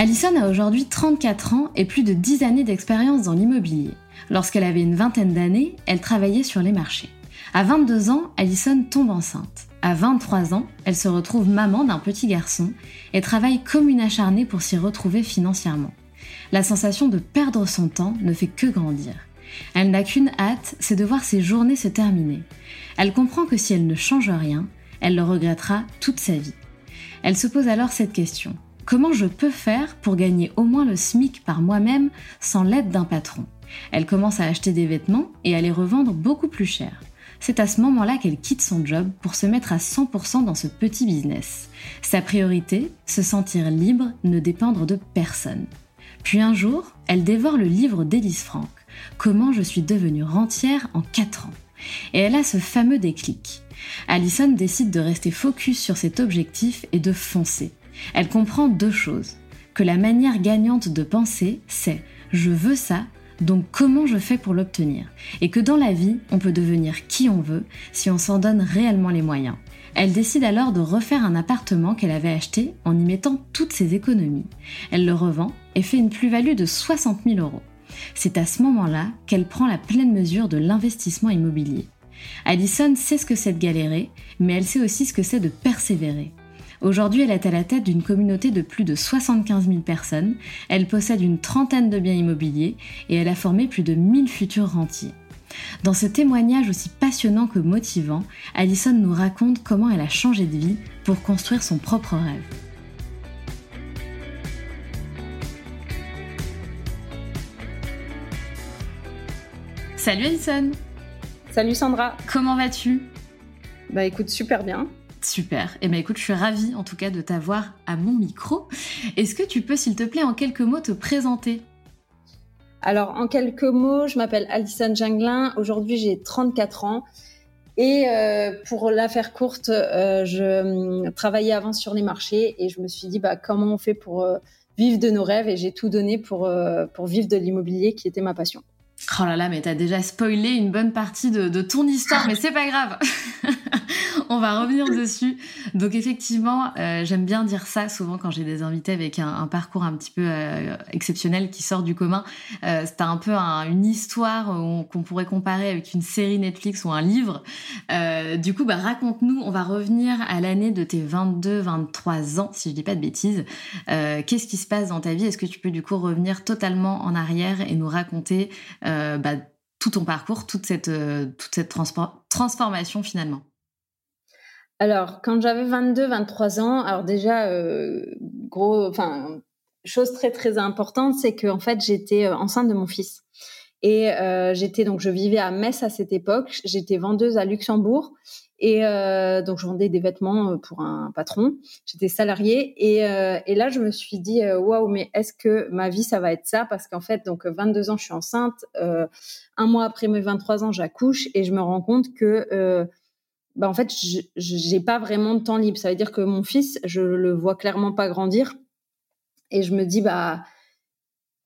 Alison a aujourd'hui 34 ans et plus de 10 années d'expérience dans l'immobilier. Lorsqu'elle avait une vingtaine d'années, elle travaillait sur les marchés. À 22 ans, Alison tombe enceinte. À 23 ans, elle se retrouve maman d'un petit garçon et travaille comme une acharnée pour s'y retrouver financièrement. La sensation de perdre son temps ne fait que grandir. Elle n'a qu'une hâte, c'est de voir ses journées se terminer. Elle comprend que si elle ne change rien, elle le regrettera toute sa vie. Elle se pose alors cette question. Comment je peux faire pour gagner au moins le SMIC par moi-même sans l'aide d'un patron? Elle commence à acheter des vêtements et à les revendre beaucoup plus cher. C'est à ce moment-là qu'elle quitte son job pour se mettre à 100% dans ce petit business. Sa priorité, se sentir libre, ne dépendre de personne. Puis un jour, elle dévore le livre d'Élise Frank, Comment je suis devenue rentière en 4 ans. Et elle a ce fameux déclic. Alison décide de rester focus sur cet objectif et de foncer. Elle comprend deux choses. Que la manière gagnante de penser, c'est je veux ça, donc comment je fais pour l'obtenir? Et que dans la vie, on peut devenir qui on veut si on s'en donne réellement les moyens. Elle décide alors de refaire un appartement qu'elle avait acheté en y mettant toutes ses économies. Elle le revend et fait une plus-value de 60 000 euros. C'est à ce moment-là qu'elle prend la pleine mesure de l'investissement immobilier. Alison sait ce que c'est de galérer, mais elle sait aussi ce que c'est de persévérer. Aujourd'hui, elle est à la tête d'une communauté de plus de 75 000 personnes, elle possède une trentaine de biens immobiliers et elle a formé plus de 1000 futurs rentiers. Dans ce témoignage aussi passionnant que motivant, Alison nous raconte comment elle a changé de vie pour construire son propre rêve. Salut Alison Salut Sandra Comment vas-tu? Bah écoute, super bien. Super. Et eh ben écoute, je suis ravie en tout cas de t'avoir à mon micro. Est-ce que tu peux, s'il te plaît, en quelques mots, te présenter? Alors, en quelques mots, je m'appelle Alison Janglin. Aujourd'hui, j'ai 34 ans. Et euh, pour la faire courte, euh, je hum, travaillais avant sur les marchés et je me suis dit bah, comment on fait pour euh, vivre de nos rêves? Et j'ai tout donné pour, pour vivre de l'immobilier qui était ma passion. Oh là là, mais t'as déjà spoilé une bonne partie de, de ton histoire, mais c'est pas grave. on va revenir dessus. Donc effectivement, euh, j'aime bien dire ça souvent quand j'ai des invités avec un, parcours un petit peu euh, exceptionnel qui sort du commun. Euh, c'est un peu une histoire qu'on pourrait comparer avec une série Netflix ou un livre. du coup, bah, raconte-nous, on va revenir à l'année de tes 22-23 ans, si je dis pas de bêtises. Qu'est-ce qui se passe dans ta vie? Est-ce que tu peux du coup revenir totalement en arrière et nous raconter bah, tout ton parcours, toute cette, toute cette transformation finalement? Alors, quand j'avais 22, 23 ans, alors déjà, euh, gros, enfin, chose très très importante, c'est que en fait, j'étais euh, enceinte de mon fils. Et euh, j'étais donc, je vivais à Metz à cette époque. J'étais vendeuse à Luxembourg Et euh, donc, je vendais des vêtements euh, pour un patron. J'étais salariée. Et, euh, et, là, je me suis dit, waouh, mais est-ce que ma vie, ça va être ça? Parce qu'en fait, donc 22 ans, je suis enceinte. un mois après mes 23 ans, j'accouche. Et je me rends compte que, bah, en fait, j'ai pas vraiment de temps libre. Ça veut dire que mon fils, je le vois clairement pas grandir. Et je me dis, bah,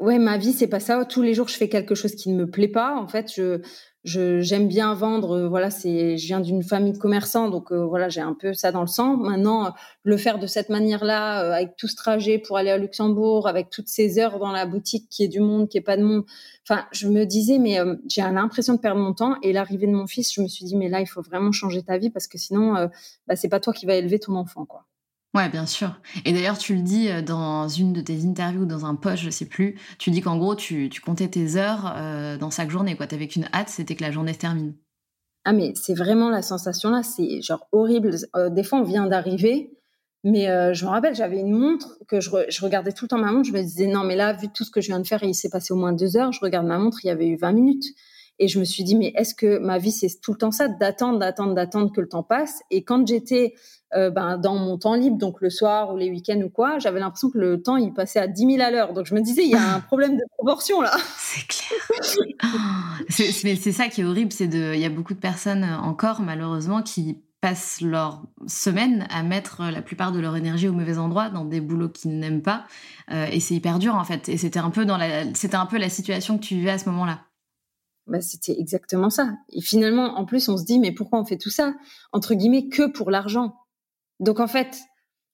ouais, ma vie, c'est pas ça. Tous les jours, je fais quelque chose qui ne me plaît pas. En fait, je, j'aime bien vendre. Euh, voilà, c'est, je viens d'une famille de commerçants, donc euh, voilà, j'ai un peu ça dans le sang. Maintenant, euh, le faire de cette manière-là, avec tout ce trajet pour aller à Luxembourg, avec toutes ces heures dans la boutique qui est du monde, qui est pas de monde. Enfin, je me disais, mais j'ai l'impression de perdre mon temps. Et l'arrivée de mon fils, je me suis dit, mais là, il faut vraiment changer ta vie parce que sinon, bah, c'est pas toi qui vas élever ton enfant, quoi. Ouais, bien sûr. Et d'ailleurs, tu le dis euh, dans une de tes interviews, dans un post, je sais plus, tu dis qu'en gros, tu, comptais tes heures euh, dans chaque journée. Tu avais qu'une hâte, c'était que la journée se termine. Ah, mais c'est vraiment la sensation là, c'est genre horrible. Euh, des fois, on vient d'arriver, mais je me rappelle, j'avais une montre que je, je, regardais tout le temps ma montre. Je me disais, non, mais là, vu tout ce que je viens de faire, il s'est passé au moins deux heures. Je regarde ma montre, il y avait eu 20 minutes. Et je me suis dit, mais est-ce que ma vie, c'est tout le temps ça, d'attendre, d'attendre, d'attendre que le temps passe? Et quand j'étais euh, ben, dans mon temps libre, donc le soir ou les week-ends ou quoi, j'avais l'impression que le temps, il passait à 10 000 à l'heure. Donc je me disais, il y a un problème de proportion là. C'est clair. mais c'est ça qui est horrible, c'est de, il y a beaucoup de personnes encore, malheureusement, qui passent leur semaine à mettre la plupart de leur énergie au mauvais endroit, dans des boulots qu'ils n'aiment pas. Euh, et c'est hyper dur en fait. Et c'était un peu dans la, c'était un peu la situation que tu vivais à ce moment-là. Bah, c'était exactement ça. Et finalement, en plus, on se dit, mais pourquoi on fait tout ça? Entre guillemets, que pour l'argent. Donc en fait,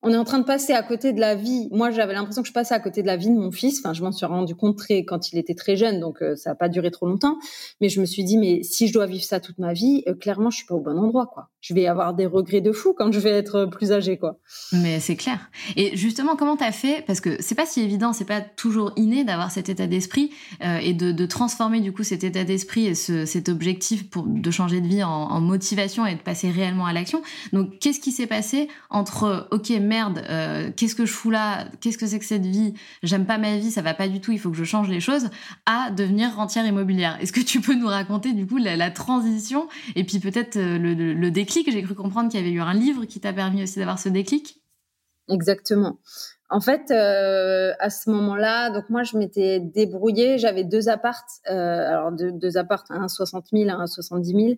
on est en train de passer à côté de la vie. Moi, j'avais l'impression que je passais à côté de la vie de mon fils. Enfin, je m'en suis rendu compte très, quand il était très jeune, donc euh, ça n'a pas duré trop longtemps. Mais je me suis dit, mais si je dois vivre ça toute ma vie, euh, clairement, je suis pas au bon endroit, quoi. Je vais avoir des regrets de fou quand je vais être plus âgée, quoi. Mais c'est clair. Et justement, comment tu as fait? Parce que c'est pas si évident, c'est pas toujours inné d'avoir cet état d'esprit euh, et de, transformer du coup cet état d'esprit et cet objectif pour de changer de vie en, en motivation et de passer réellement à l'action. Donc, qu'est-ce qui s'est passé entre ok merde euh, qu'est-ce que je fous là Qu'est-ce que c'est que cette vie J'aime pas ma vie, ça va pas du tout, il faut que je change les choses, à devenir rentière immobilière. Est-ce que tu peux nous raconter du coup la, transition et puis peut-être euh, le, le déclic? J'ai cru comprendre qu'il y avait eu un livre qui t'a permis aussi d'avoir ce déclic. Exactement. En fait, euh, à ce moment-là, donc moi, je m'étais débrouillée. J'avais deux appartes, euh, alors deux, deux appartes, un à 60 000, un à 70 000,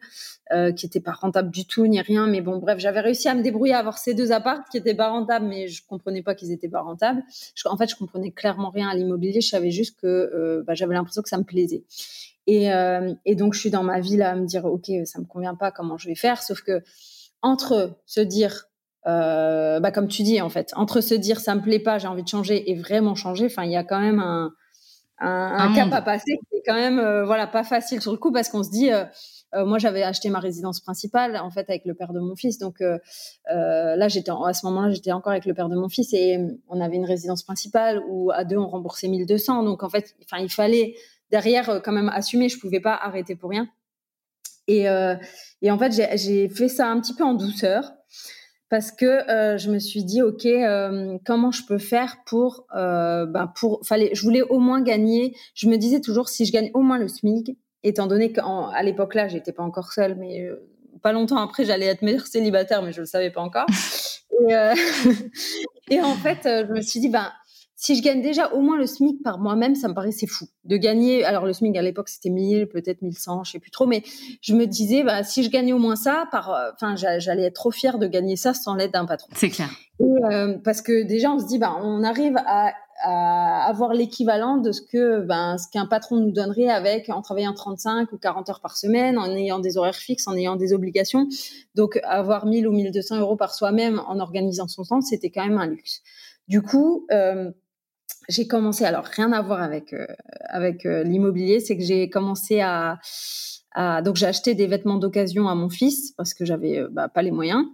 euh, qui n'étaient pas rentables du tout ni rien. Mais bon, bref, j'avais réussi à me débrouiller à avoir ces deux appartes qui étaient pas rentables, mais je comprenais pas qu'ils étaient pas rentables. en fait, je comprenais clairement rien à l'immobilier. Je savais juste que euh, bah, j'avais l'impression que ça me plaisait. Et, euh, et donc, je suis dans ma vie là à me dire, ok, ça me convient pas, comment je vais faire? Sauf que entre se dire euh, bah comme tu dis en fait, entre se dire ça me plaît pas, j'ai envie de changer et vraiment changer, enfin il y a quand même un, un, cap à passer qui est quand même euh, voilà pas facile sur le coup parce qu'on se dit euh, euh, moi j'avais acheté ma résidence principale en fait avec le père de mon fils. Donc là j'étais à ce moment-là j'étais encore avec le père de mon fils et on avait une résidence principale où à deux on remboursait 1200 donc en fait enfin il fallait derrière quand même assumer je pouvais pas arrêter pour rien. Et, et en fait j'ai fait ça un petit peu en douceur parce que euh, je me suis dit ok euh, comment je peux faire pour euh, ben pour fallait je voulais au moins gagner. Je me disais toujours si je gagne au moins le SMIC étant donné qu'à l'époque là j'étais pas encore seule mais pas longtemps après j'allais être mère célibataire mais je le savais pas encore. Et, et en fait je me suis dit ben si je gagne déjà au moins le SMIC par moi-même, ça me paraissait fou. De gagner, alors le SMIC à l'époque c'était 1000, peut-être 1100, je sais plus trop, mais je me disais, bah, si je gagnais au moins ça, par, euh, enfin, j'allais être trop fière de gagner ça sans l'aide d'un patron. C'est clair. Euh, parce que déjà on se dit, bah, on arrive à, avoir l'équivalent de ce que, ben, ce qu'un patron nous donnerait avec en travaillant 35 ou 40 heures par semaine, en ayant des horaires fixes, en ayant des obligations. Donc avoir 1000 ou 1200 euros par soi-même en organisant son temps, c'était quand même un luxe. Du coup, euh, j'ai commencé, alors rien à voir avec, euh, avec euh, l'immobilier, c'est que j'ai commencé à, à donc j'ai acheté des vêtements d'occasion à mon fils parce que j'avais euh, bah, pas les moyens.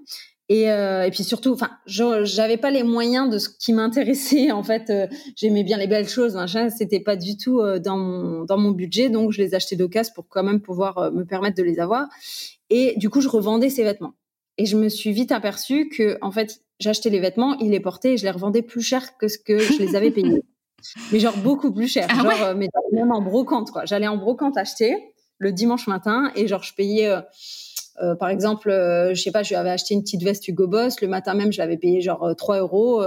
Et, et puis surtout, enfin, j'avais pas les moyens de ce qui m'intéressait. En fait, j'aimais bien les belles choses, machin. C'était pas du tout dans mon dans mon budget, donc je les achetais d'occasion pour quand même pouvoir me permettre de les avoir. Et du coup, je revendais ces vêtements. Et je me suis vite aperçue que, en fait, j'achetais les vêtements, ils les portaient et je les revendais plus cher que ce que je les avais payés. mais genre beaucoup plus cher. Ah genre, euh, mais même en brocante, quoi. J'allais en brocante acheter le dimanche matin et genre, je payais, euh, par exemple, je sais pas, je lui avais acheté une petite veste Hugo Boss. Le matin même, je l'avais payé genre 3 euros.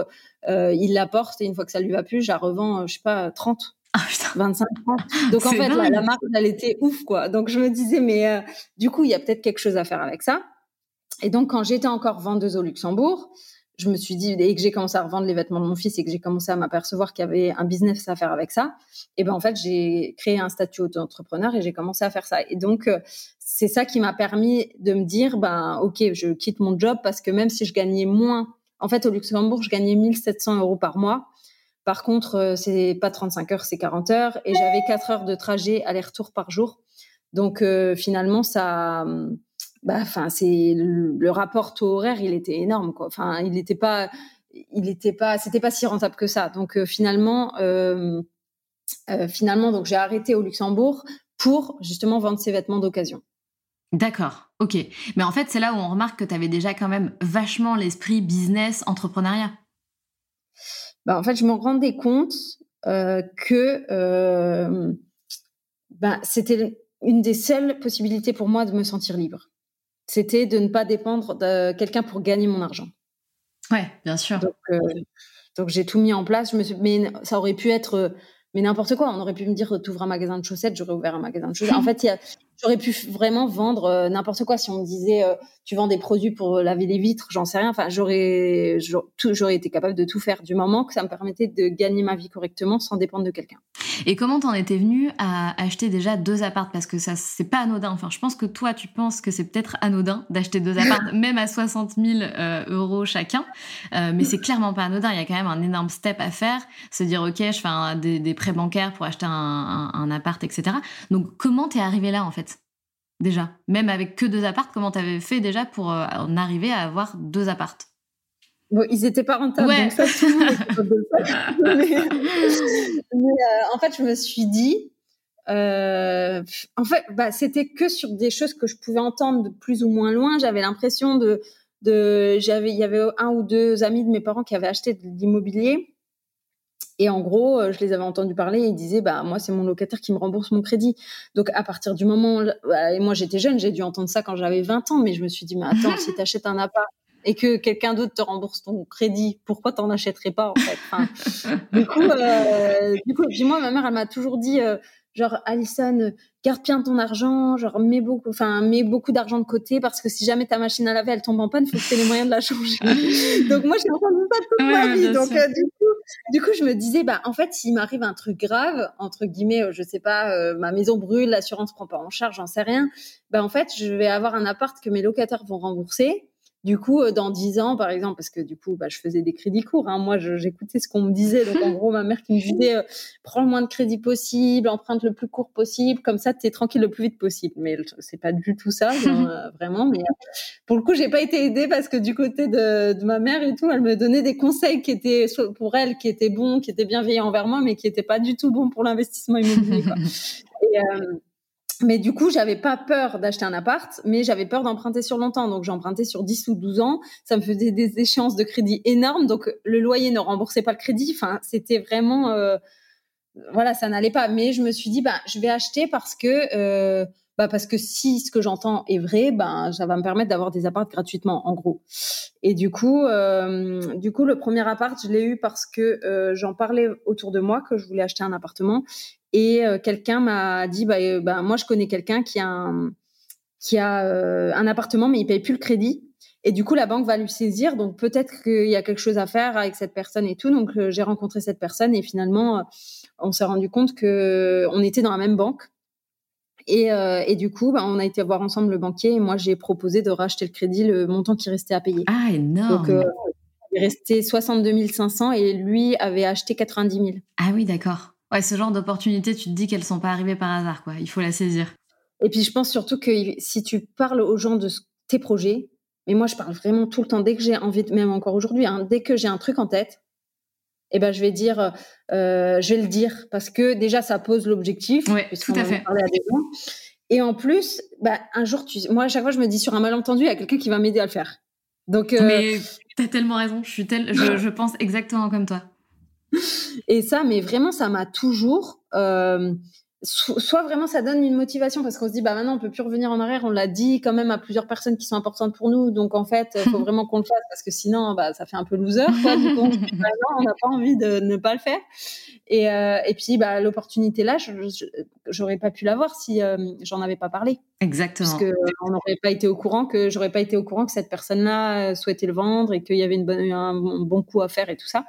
il la porte et une fois que ça lui va plus, je la revends, je sais pas, 30. Ah, 25 30. Donc en fait, la, marque, elle était ouf, quoi. Donc je me disais, mais du coup, il y a peut-être quelque chose à faire avec ça. Et donc, quand j'étais encore vendeuse au Luxembourg, je me suis dit, et que j'ai commencé à revendre les vêtements de mon fils et que j'ai commencé à m'apercevoir qu'il y avait un business à faire avec ça, et ben en fait, j'ai créé un statut auto-entrepreneur et j'ai commencé à faire ça. Et donc, euh, c'est ça qui m'a permis de me dire, ben ok, je quitte mon job parce que même si je gagnais moins, en fait, au Luxembourg, je gagnais 1700 euros par mois. Par contre, euh, c'est pas 35 heures, c'est 40 heures et j'avais 4 heures de trajet aller-retour par jour. Donc, euh, finalement, ça bah, enfin, c'est le, rapport taux horaire, il était énorme, quoi. Enfin, il n'était pas, il était pas, c'était pas si rentable que ça. Donc euh, finalement, euh, euh, finalement, donc j'ai arrêté au Luxembourg pour justement vendre ces vêtements d'occasion. D'accord, ok. Mais en fait, c'est là où on remarque que tu avais déjà quand même vachement l'esprit business, entrepreneuriat. Bah, en fait, je me rendais compte que bah, c'était une des seules possibilités pour moi de me sentir libre c'était de ne pas dépendre de quelqu'un pour gagner mon argent. Ouais, bien sûr. Donc, euh, donc j'ai tout mis en place. Je me suis... Mais ça aurait pu être euh, mais n'importe quoi. On aurait pu me dire, tu ouvres un magasin de chaussettes, j'aurais ouvert un magasin de chaussettes. en fait, j'aurais pu vraiment vendre euh, n'importe quoi. Si on me disait, euh, tu vends des produits pour laver les vitres, j'en sais rien. Enfin, j'aurais, j'aurais été capable de tout faire du moment que ça me permettait de gagner ma vie correctement sans dépendre de quelqu'un. Et comment t'en étais venu à acheter déjà deux appartes? Parce que ça, c'est pas anodin. Enfin, je pense que toi, tu penses que c'est peut-être anodin d'acheter deux appartes, même à 60 000 euh, euros chacun. mais c'est clairement pas anodin. Il y a quand même un énorme step à faire. Se dire, OK, je fais des, des prêts bancaires pour acheter un, appart, etc. Donc, comment t'es arrivé là, en fait? Déjà, même avec que deux appartes, comment t'avais fait déjà pour euh, en arriver à avoir deux appartes? Bon, ils étaient pas rentables, donc ça, tout le mais, euh, en fait, je me suis dit, euh, en fait, bah, c'était que sur des choses que je pouvais entendre de plus ou moins loin. J'avais l'impression de, de, j'avais, il y avait un ou deux amis de mes parents qui avaient acheté de l'immobilier et en gros, euh, je les avais entendus parler et ils disaient, bah, moi, c'est mon locataire qui me rembourse mon crédit. Donc, à partir du moment, bah, et moi, j'étais jeune, j'ai dû entendre ça quand j'avais 20 ans, mais je me suis dit, mais attends, si tu achètes un appart et que quelqu'un d'autre te rembourse ton crédit, pourquoi t'en achèterais pas, en fait? du coup, euh, du coup, puis moi, ma mère, elle m'a toujours dit, euh, genre Alison garde bien ton argent genre mets beaucoup enfin mets beaucoup d'argent de côté parce que si jamais ta machine à laver elle tombe en panne faut que tu aies les moyens de la changer. Donc moi j'ai entendu ça toute ma vie. donc euh, du coup du coup je me disais bah en fait s'il m'arrive un truc grave entre guillemets euh, je sais pas euh, ma maison brûle l'assurance prend pas en charge j'en sais rien bah en fait je vais avoir un appart que mes locataires vont rembourser du coup, euh, dans dix ans, par exemple, parce que du coup, bah, je faisais des crédits courts. Hein. Moi, j'écoutais ce qu'on me disait. Donc, en gros, ma mère qui me disait euh, prends le moins de crédits possible, emprunte le plus court possible, comme ça, tu es tranquille le plus vite possible. Mais c'est pas du tout ça, euh, vraiment. Mais pour le coup, j'ai pas été aidée parce que du côté de, de, ma mère et tout, elle me donnait des conseils qui étaient pour elle, qui étaient bons, qui étaient bienveillants envers moi, mais qui étaient pas du tout bons pour l'investissement immobilier. Quoi. Et, mais du coup, j'avais pas peur d'acheter un appart, mais j'avais peur d'emprunter sur longtemps. Donc, j'empruntais sur 10 ou 12 ans. Ça me faisait des échéances de crédit énormes. Donc, le loyer ne remboursait pas le crédit. Enfin, c'était vraiment, euh, voilà, ça n'allait pas. Mais je me suis dit, bah, je vais acheter parce que, euh, bah, parce que si ce que j'entends est vrai, ben, ça va me permettre d'avoir des apparts gratuitement, en gros. Et du coup, euh, du coup, le premier appart, je l'ai eu parce que euh, j'en parlais autour de moi que je voulais acheter un appartement et euh, quelqu'un m'a dit, bah, bah, moi, je connais quelqu'un qui a un, qui a un appartement, mais il paye plus le crédit. Et du coup, la banque va lui saisir. Donc, peut-être qu'il y a quelque chose à faire avec cette personne et tout. Donc, j'ai rencontré cette personne et finalement, on s'est rendu compte que on était dans la même banque. Et, et du coup, bah, on a été voir ensemble le banquier et moi, j'ai proposé de racheter le crédit, le montant qui restait à payer. Ah, énorme. Donc, il restait 62 500 et lui avait acheté 90 000. Ah oui, d'accord. Ouais, ce genre d'opportunités, tu te dis qu'elles sont pas arrivées par hasard, quoi. Il faut la saisir. Et puis, je pense surtout que si tu parles aux gens de tes projets, mais moi, je parle vraiment tout le temps, dès que j'ai envie, de, même encore aujourd'hui, hein, dès que j'ai un truc en tête, eh ben, je vais dire, euh, je vais le dire, parce que déjà, ça pose l'objectif. Oui, tout à fait. Et en plus, bah, un jour, tu... moi, à chaque fois, je me dis sur un malentendu, il y a quelqu'un qui va m'aider à le faire. Donc, euh... Mais t'as tellement raison, je, suis tel... je, je pense exactement comme toi. Et ça, mais vraiment, ça m'a toujours. Euh, soit vraiment ça donne une motivation parce qu'on se dit bah maintenant on peut plus revenir en arrière. On l'a dit quand même à plusieurs personnes qui sont importantes pour nous. Donc en fait il faut vraiment qu'on le fasse parce que sinon bah ça fait un peu loser quoi. Du coup on n'a pas envie de ne pas le faire. Et, euh, et puis bah l'opportunité là j'aurais pas pu l'avoir si euh, j'en avais pas parlé. Exactement. Parce que on n'aurait pas été au courant que j'aurais pas été au courant que cette personne là souhaitait le vendre et qu'il y avait une bonne, un bon coup à faire et tout ça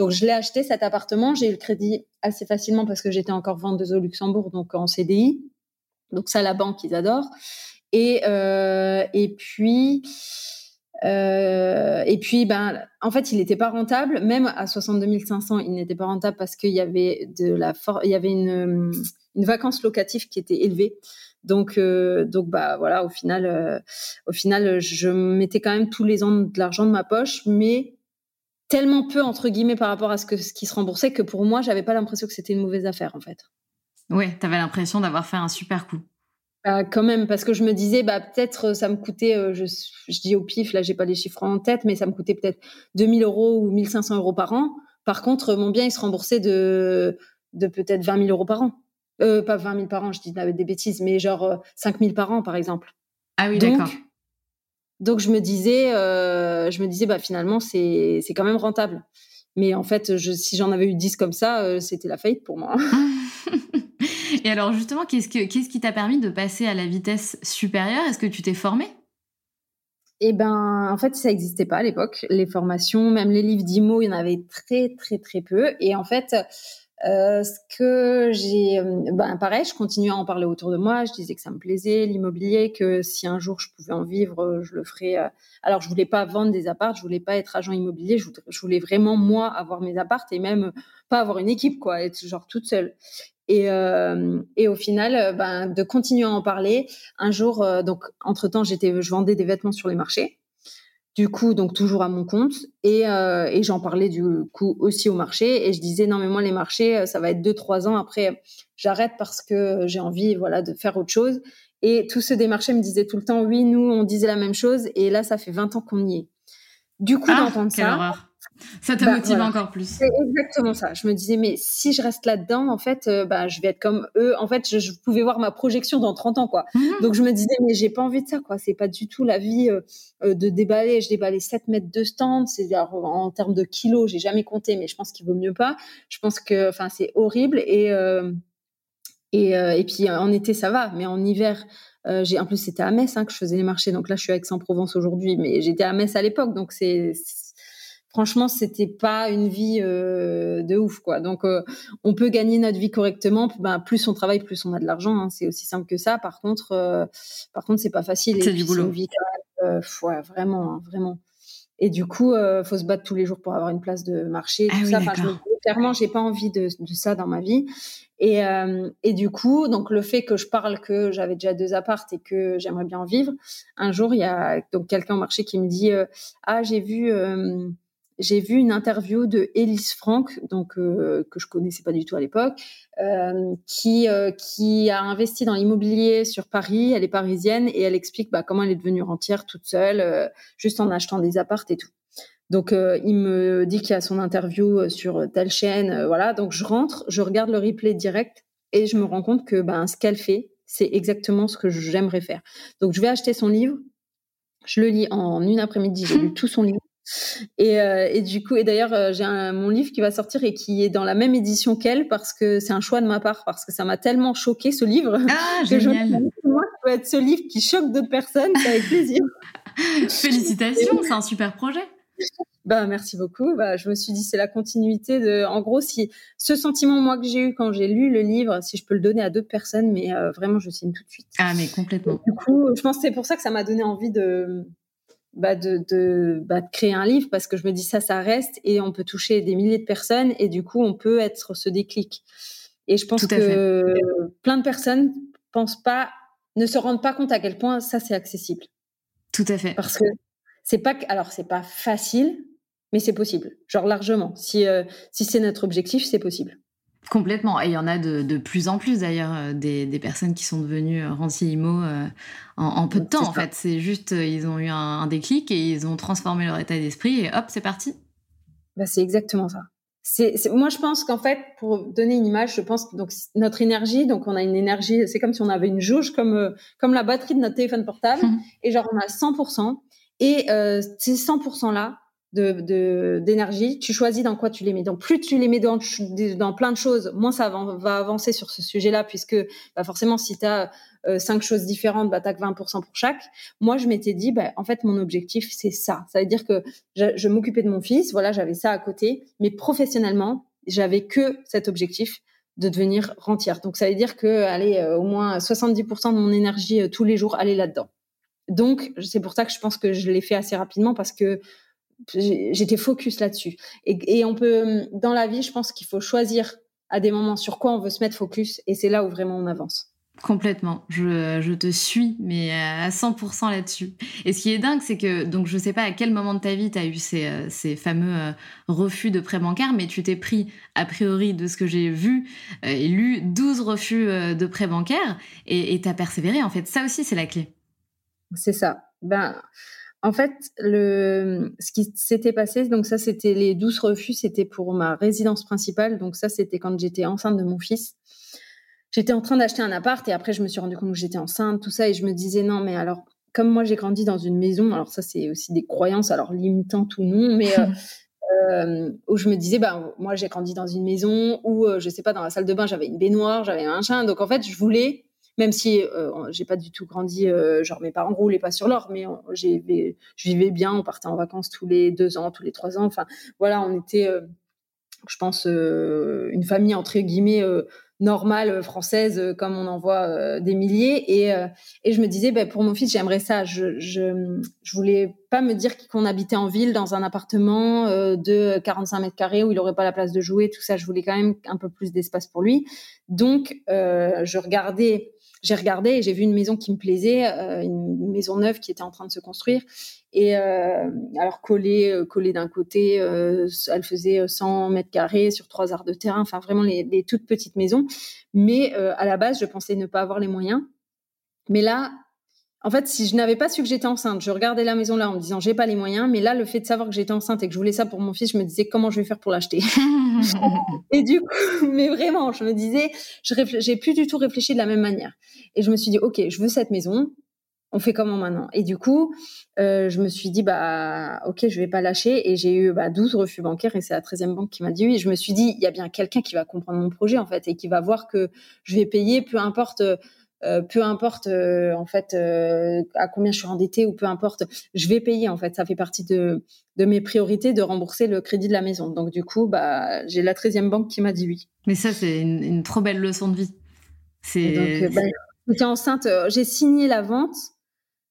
donc je l'ai acheté cet appartement, j'ai eu le crédit assez facilement parce que j'étais encore vendeuse au Luxembourg, donc en CDI. Donc ça, la banque, ils adorent. Et euh, et puis euh, et puis ben en fait, il n'était pas rentable, même à 62 500, il n'était pas rentable parce qu'il y avait de la il y avait une une vacance locative qui était élevée. Donc, euh, donc bah voilà, au final, au final, je mettais quand même tous les ans de l'argent de ma poche, mais tellement peu entre guillemets par rapport à ce, que, ce qui se remboursait que pour moi, j'avais pas l'impression que c'était une mauvaise affaire en fait. Ouais, tu avais l'impression d'avoir fait un super coup. Bah, quand même, parce que je me disais, bah, peut-être euh, ça me coûtait, euh, je, je, dis au pif, là j'ai pas les chiffres en tête, mais ça me coûtait peut-être 2000 euros ou 1500 euros par an. Par contre, mon bien, il se remboursait de, de peut-être 20 000 euros par an. Euh, pas 20 000 par an, je dis des bêtises, mais genre 5 000 par an, par exemple. Ah oui, d'accord. Donc je me disais, euh, je me disais, bah finalement c'est c'est quand même rentable. Mais en fait, je, si j'en avais eu 10 comme ça, euh, c'était la faillite pour moi. Et alors justement, qu'est-ce que qu'est-ce qui t'a permis de passer à la vitesse supérieure? Est-ce que tu t'es formée? Eh ben, en fait, ça n'existait pas à l'époque. Les formations, même les livres d'IMO, il y en avait très, très, très peu. Et en fait, euh, ce que j'ai, euh, ben pareil, je continuais à en parler autour de moi. Je disais que ça me plaisait l'immobilier, que si un jour je pouvais en vivre, euh, je le ferais. Alors je voulais pas vendre des apparts, je voulais pas être agent immobilier. Je voulais, vraiment moi avoir mes apparts et même pas avoir une équipe, quoi, être genre toute seule. Et, euh, et au final, ben, de continuer à en parler. Un jour, donc entre temps, j'étais, je vendais des vêtements sur les marchés du coup, donc toujours à mon compte. Et, euh, et j'en parlais du coup aussi au marché. Et je disais, non, mais moi, les marchés, euh, ça va être deux, trois ans. Après, j'arrête parce que j'ai envie voilà, de faire autre chose. Et tous ceux des marchés me disaient tout le temps, oui, nous, on disait la même chose. Et là, ça fait 20 ans qu'on y est. Du coup, ah, d'entendre ça. Ça te bah, motive encore plus. C'est exactement ça. Je me disais, mais si je reste là-dedans, en fait, euh, bah, je vais être comme eux. En fait, je, pouvais voir ma projection dans 30 ans, quoi. Mhm. Donc, je me disais, mais j'ai pas envie de ça, quoi. C'est pas du tout la vie euh, euh, de déballer. Je déballais 7 mètres de stand. C'est en termes de kilos, j'ai jamais compté, mais je pense qu'il vaut mieux pas. Je pense que, enfin, c'est horrible. Et, et, et puis, en été, ça va. Mais en hiver, j'ai en plus c'était à Metz hein, que je faisais les marchés donc là je suis à Aix-en-Provence aujourd'hui mais j'étais à Metz à l'époque donc c'est franchement, c'était pas une vie euh, de ouf, quoi. Donc, euh, on peut gagner notre vie correctement. Ben, plus on travaille, plus on a de l'argent. Hein. C'est aussi simple que ça. Par contre, euh, par contre, c'est pas facile. C'est du boulot. Une vie, ouais, vraiment, hein, vraiment. Et du coup, faut se battre tous les jours pour avoir une place de marché. Ah tout ça. Enfin, clairement, j'ai pas envie de, de, ça dans ma vie. Et, et du coup, donc le fait que je parle que j'avais déjà deux appartes et que j'aimerais bien en vivre, un jour, il y a donc quelqu'un au marché qui me dit ah j'ai vu j'ai vu une interview de Elise Frank, donc euh, que je connaissais pas du tout à l'époque, euh, qui euh, qui a investi dans l'immobilier sur Paris. Elle est parisienne et elle explique bah, comment elle est devenue rentière toute seule, juste en achetant des appartes et tout. Donc il me dit qu'il y a son interview sur telle chaîne, voilà. Donc je rentre, je regarde le replay direct et je me rends compte que ben ce qu'elle fait, c'est exactement ce que j'aimerais faire. Donc je vais acheter son livre, je le lis en une après-midi, j'ai lu tout son livre. Et, euh, et, du coup, et d'ailleurs, euh, j'ai mon livre qui va sortir et qui est dans la même édition qu'elle parce que c'est un choix de ma part parce que ça m'a tellement choqué ce livre ah, que génial. je me moi, ça peut être ce livre qui choque d'autres personnes, c'est avec plaisir. Félicitations, c'est un super projet. Bah merci beaucoup. Bah je me suis dit c'est la continuité de. En gros, si ce sentiment moi que j'ai eu quand j'ai lu le livre, si je peux le donner à d'autres personnes, mais euh, vraiment je signe tout de suite. Ah mais complètement. du coup, je pense que c'est pour ça que ça m'a donné envie de bah de, de, bah de, créer un livre parce que je me dis ça, ça reste et on peut toucher des milliers de personnes et du coup on peut être ce déclic. Et je pense que plein de personnes pensent pas, ne se rendent pas compte à quel point ça c'est accessible. Tout à fait. Parce que c'est pas, alors c'est pas facile, mais c'est possible, genre largement. Si euh, si c'est notre objectif, c'est possible. Complètement. Et il y en a de, de plus en plus d'ailleurs, euh, des, des, personnes qui sont devenues euh, rentiers IMO euh, en, en, peu de temps en fait. C'est juste, ils ont eu un, déclic et ils ont transformé leur état d'esprit et hop, c'est parti. Bah, c'est exactement ça. c'est, moi je pense qu'en fait pour donner une image je pense que donc notre énergie donc on a une énergie c'est comme si on avait une jauge comme comme la batterie de notre téléphone portable mmh. et genre on a 100% et euh, ces 100% là de d'énergie tu choisis dans quoi tu les mets donc plus tu les mets dans dans plein de choses moins ça va, va avancer sur ce sujet là puisque bah forcément si tu as euh, cinq choses différentes, bah, t'as que 20% pour chaque. Moi, je m'étais dit, bah, en fait, mon objectif, c'est ça. Ça veut dire que je, m'occupais de mon fils, voilà, j'avais ça à côté, mais professionnellement, j'avais que cet objectif de devenir rentière. Donc, ça veut dire que, allez, euh, au moins 70% de mon énergie euh, tous les jours, allait là-dedans. Donc, c'est pour ça que je pense que je l'ai fait assez rapidement parce que j'étais focus là-dessus. Et, et on peut, dans la vie, je pense qu'il faut choisir à des moments sur quoi on veut se mettre focus et c'est là où vraiment on avance. Complètement, je, te suis, mais à 100% là-dessus. Et ce qui est dingue, c'est que, donc je sais pas à quel moment de ta vie tu as eu ces, euh, ces fameux euh, refus de prêt bancaire, mais tu t'es pris, a priori, de ce que j'ai vu euh, et lu, 12 refus de prêt bancaire et tu as persévéré. En fait, ça aussi, c'est la clé. C'est ça. Ben, en fait, le, ce qui s'était passé, donc ça, c'était les 12 refus, c'était pour ma résidence principale. Donc ça, c'était quand j'étais enceinte de mon fils. J'étais en train d'acheter un appart et après je me suis rendu compte que j'étais enceinte, tout ça, et je me disais non, mais alors, comme moi j'ai grandi dans une maison, alors ça c'est aussi des croyances, alors limitantes ou non, mais euh, euh, où je me disais, bah, moi j'ai grandi dans une maison où, euh, je sais pas, dans la salle de bain j'avais une baignoire, j'avais un chien, donc en fait je voulais, même si j'ai pas du tout grandi, genre mes parents roulaient pas sur l'or, mais j'ai, je vivais bien, on partait en vacances tous les deux ans, tous les trois ans, enfin voilà, on était, je pense, une famille entre guillemets normale euh, française euh, comme on en voit euh, des milliers. Et, je me disais ben, pour mon fils j'aimerais ça. Je je voulais pas me dire qu'on habitait en ville dans un appartement de 45 mètres carrés où il aurait pas la place de jouer tout ça je voulais quand même un peu plus d'espace pour lui donc je regardais j'ai regardé et j'ai vu une maison qui me plaisait, euh, une maison neuve qui était en train de se construire. Et euh, alors collée, euh, collée d'un côté, elle faisait 100 mètres carrés sur trois arts de terrain, enfin vraiment les, les toutes petites maisons. Mais à la base, je pensais ne pas avoir les moyens. Mais là, en fait, si je n'avais pas su que j'étais enceinte, je regardais la maison là en me disant j'ai pas les moyens, mais là, le fait de savoir que j'étais enceinte et que je voulais ça pour mon fils, je me disais comment je vais faire pour l'acheter? et du coup, mais vraiment, je me disais, j'ai plus du tout réfléchi de la même manière. Et je me suis dit ok, je veux cette maison, on fait comment maintenant? Et du coup, euh, je me suis dit bah ok, je vais pas lâcher et j'ai eu bah, 12 refus bancaires et c'est la 13e banque qui m'a dit oui. Je me suis dit il y a bien quelqu'un qui va comprendre mon projet en fait et qui va voir que je vais payer peu importe euh, peu importe euh, en fait euh, à combien je suis endettée ou peu importe, je vais payer en fait. Ça fait partie de, de mes priorités de rembourser le crédit de la maison. Donc du coup, bah j'ai la 13e banque qui m'a dit oui. Mais ça c'est une, trop belle leçon de vie. C'est. Bah, j'étais enceinte, j'ai signé la vente.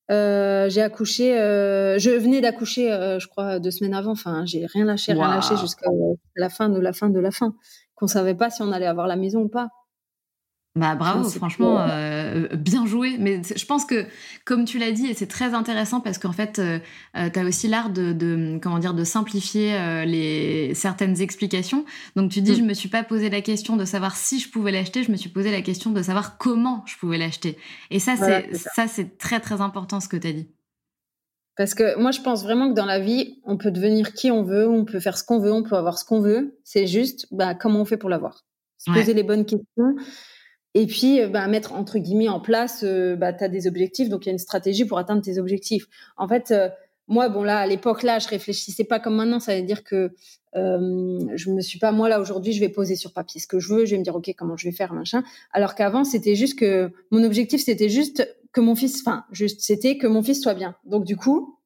j'ai accouché, je venais d'accoucher, je crois, deux semaines avant. Enfin, j'ai rien lâché, rien lâché jusqu'à la fin de la fin de la fin. Qu'on savait pas si on allait avoir la maison ou pas. Bah bravo, franchement, euh, bien joué. Mais je pense que, comme tu l'as dit, et c'est très intéressant parce qu'en fait, euh, euh, tu as aussi l'art de, comment dire, de simplifier les certaines explications. Donc tu dis, je mm. je me suis pas posé la question de savoir si je pouvais l'acheter, je me suis posé la question de savoir comment je pouvais l'acheter. Et ça, c'est ça, c'est très très important ce que tu as dit. Parce que moi, je pense vraiment que dans la vie, on peut devenir qui on veut, on peut faire ce qu'on veut, on peut avoir ce qu'on veut. C'est juste, bah, comment on fait pour l'avoir. Se poser les bonnes questions et puis, bah, mettre entre guillemets en place, euh, bah, tu as des objectifs, donc il y a une stratégie pour atteindre tes objectifs. En fait, euh, moi, bon là, à l'époque là, je réfléchissais pas comme maintenant. Ça veut dire que euh, je me suis pas moi là aujourd'hui, je vais poser sur papier ce que je veux. Je vais me dire ok, comment je vais faire machin. Alors qu'avant, c'était juste que mon objectif, c'était juste que mon fils, enfin, juste, c'était que mon fils soit bien. Donc du coup,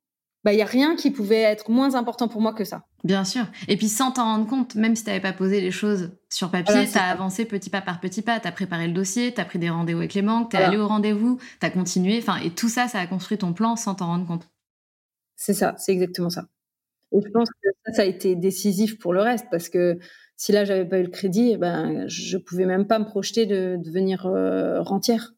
bah, il y a rien qui pouvait être moins important pour moi que ça. Bien sûr. Et puis sans t'en rendre compte, même si tu n'avais pas posé les choses sur papier, tu as avancé petit pas par petit pas, tu as préparé le dossier, tu as pris des rendez-vous avec les banques, tu es allé au rendez-vous, tu as continué, enfin et tout ça ça a construit ton plan sans t'en rendre compte. C'est ça, c'est exactement ça. Et je pense que ça, ça a été décisif pour le reste parce que si là j'avais pas eu le crédit, eh ben je pouvais même pas me projeter de devenir euh, rentière.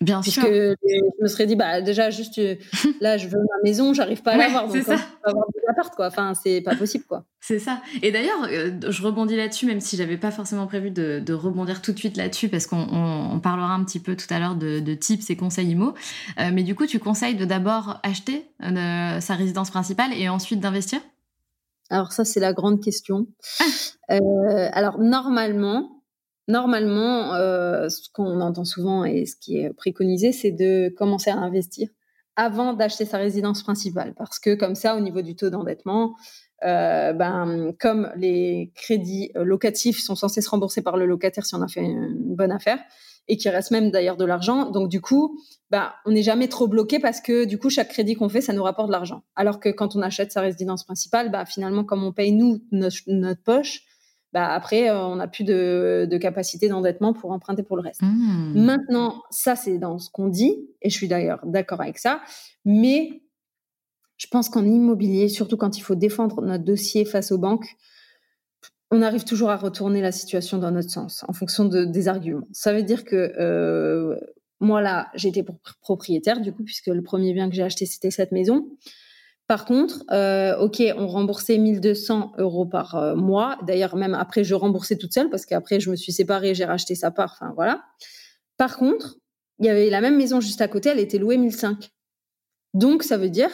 Bien Puisque sûr. je me serais dit, bah, déjà, juste, euh, là, je veux ma maison, j'arrive pas à l'avoir. Donc, ça. je avoir des appart, quoi. Enfin, c'est pas possible, quoi. C'est ça. Et d'ailleurs, euh, je rebondis là-dessus, même si j'avais pas forcément prévu de, de rebondir tout de suite là-dessus, parce qu'on on, parlera un petit peu tout à l'heure de, de, tips et conseils IMO. Euh, mais du coup, tu conseilles de d'abord acheter sa résidence principale et ensuite d'investir? Alors ça, c'est la grande question. Ah. alors normalement, normalement, ce qu'on entend souvent et ce qui est préconisé, c'est de commencer à investir avant d'acheter sa résidence principale, parce que comme ça, au niveau du taux d'endettement, euh, ben, comme les crédits euh, locatifs sont censés se rembourser par le locataire si on a fait une bonne affaire, et qu'il reste même d'ailleurs de l'argent. Donc du coup, ben, on n'est jamais trop bloqué parce que du coup, chaque crédit qu'on fait, ça nous rapporte de l'argent. Alors que quand on achète sa résidence principale, ben, finalement, comme on paye nous notre, poche, ben, après, euh, on n'a plus de, de capacité d'endettement pour emprunter pour le reste. Mmh. Maintenant, ça, c'est dans ce qu'on dit, et je suis d'ailleurs d'accord avec ça, mais je pense qu'en immobilier, surtout quand il faut défendre notre dossier face aux banques, on arrive toujours à retourner la situation dans notre sens, en fonction de, des arguments. Ça veut dire que euh, moi, là, j'étais propriétaire, du coup, puisque le premier bien que j'ai acheté, c'était cette maison. Par contre, euh, OK, on remboursait 1200 euros par euh, mois. D'ailleurs, même après, je remboursais toute seule parce qu'après, je me suis séparée, j'ai racheté sa part. Enfin, voilà. Par contre, il y avait la même maison juste à côté, elle était louée 1005. Donc, ça veut dire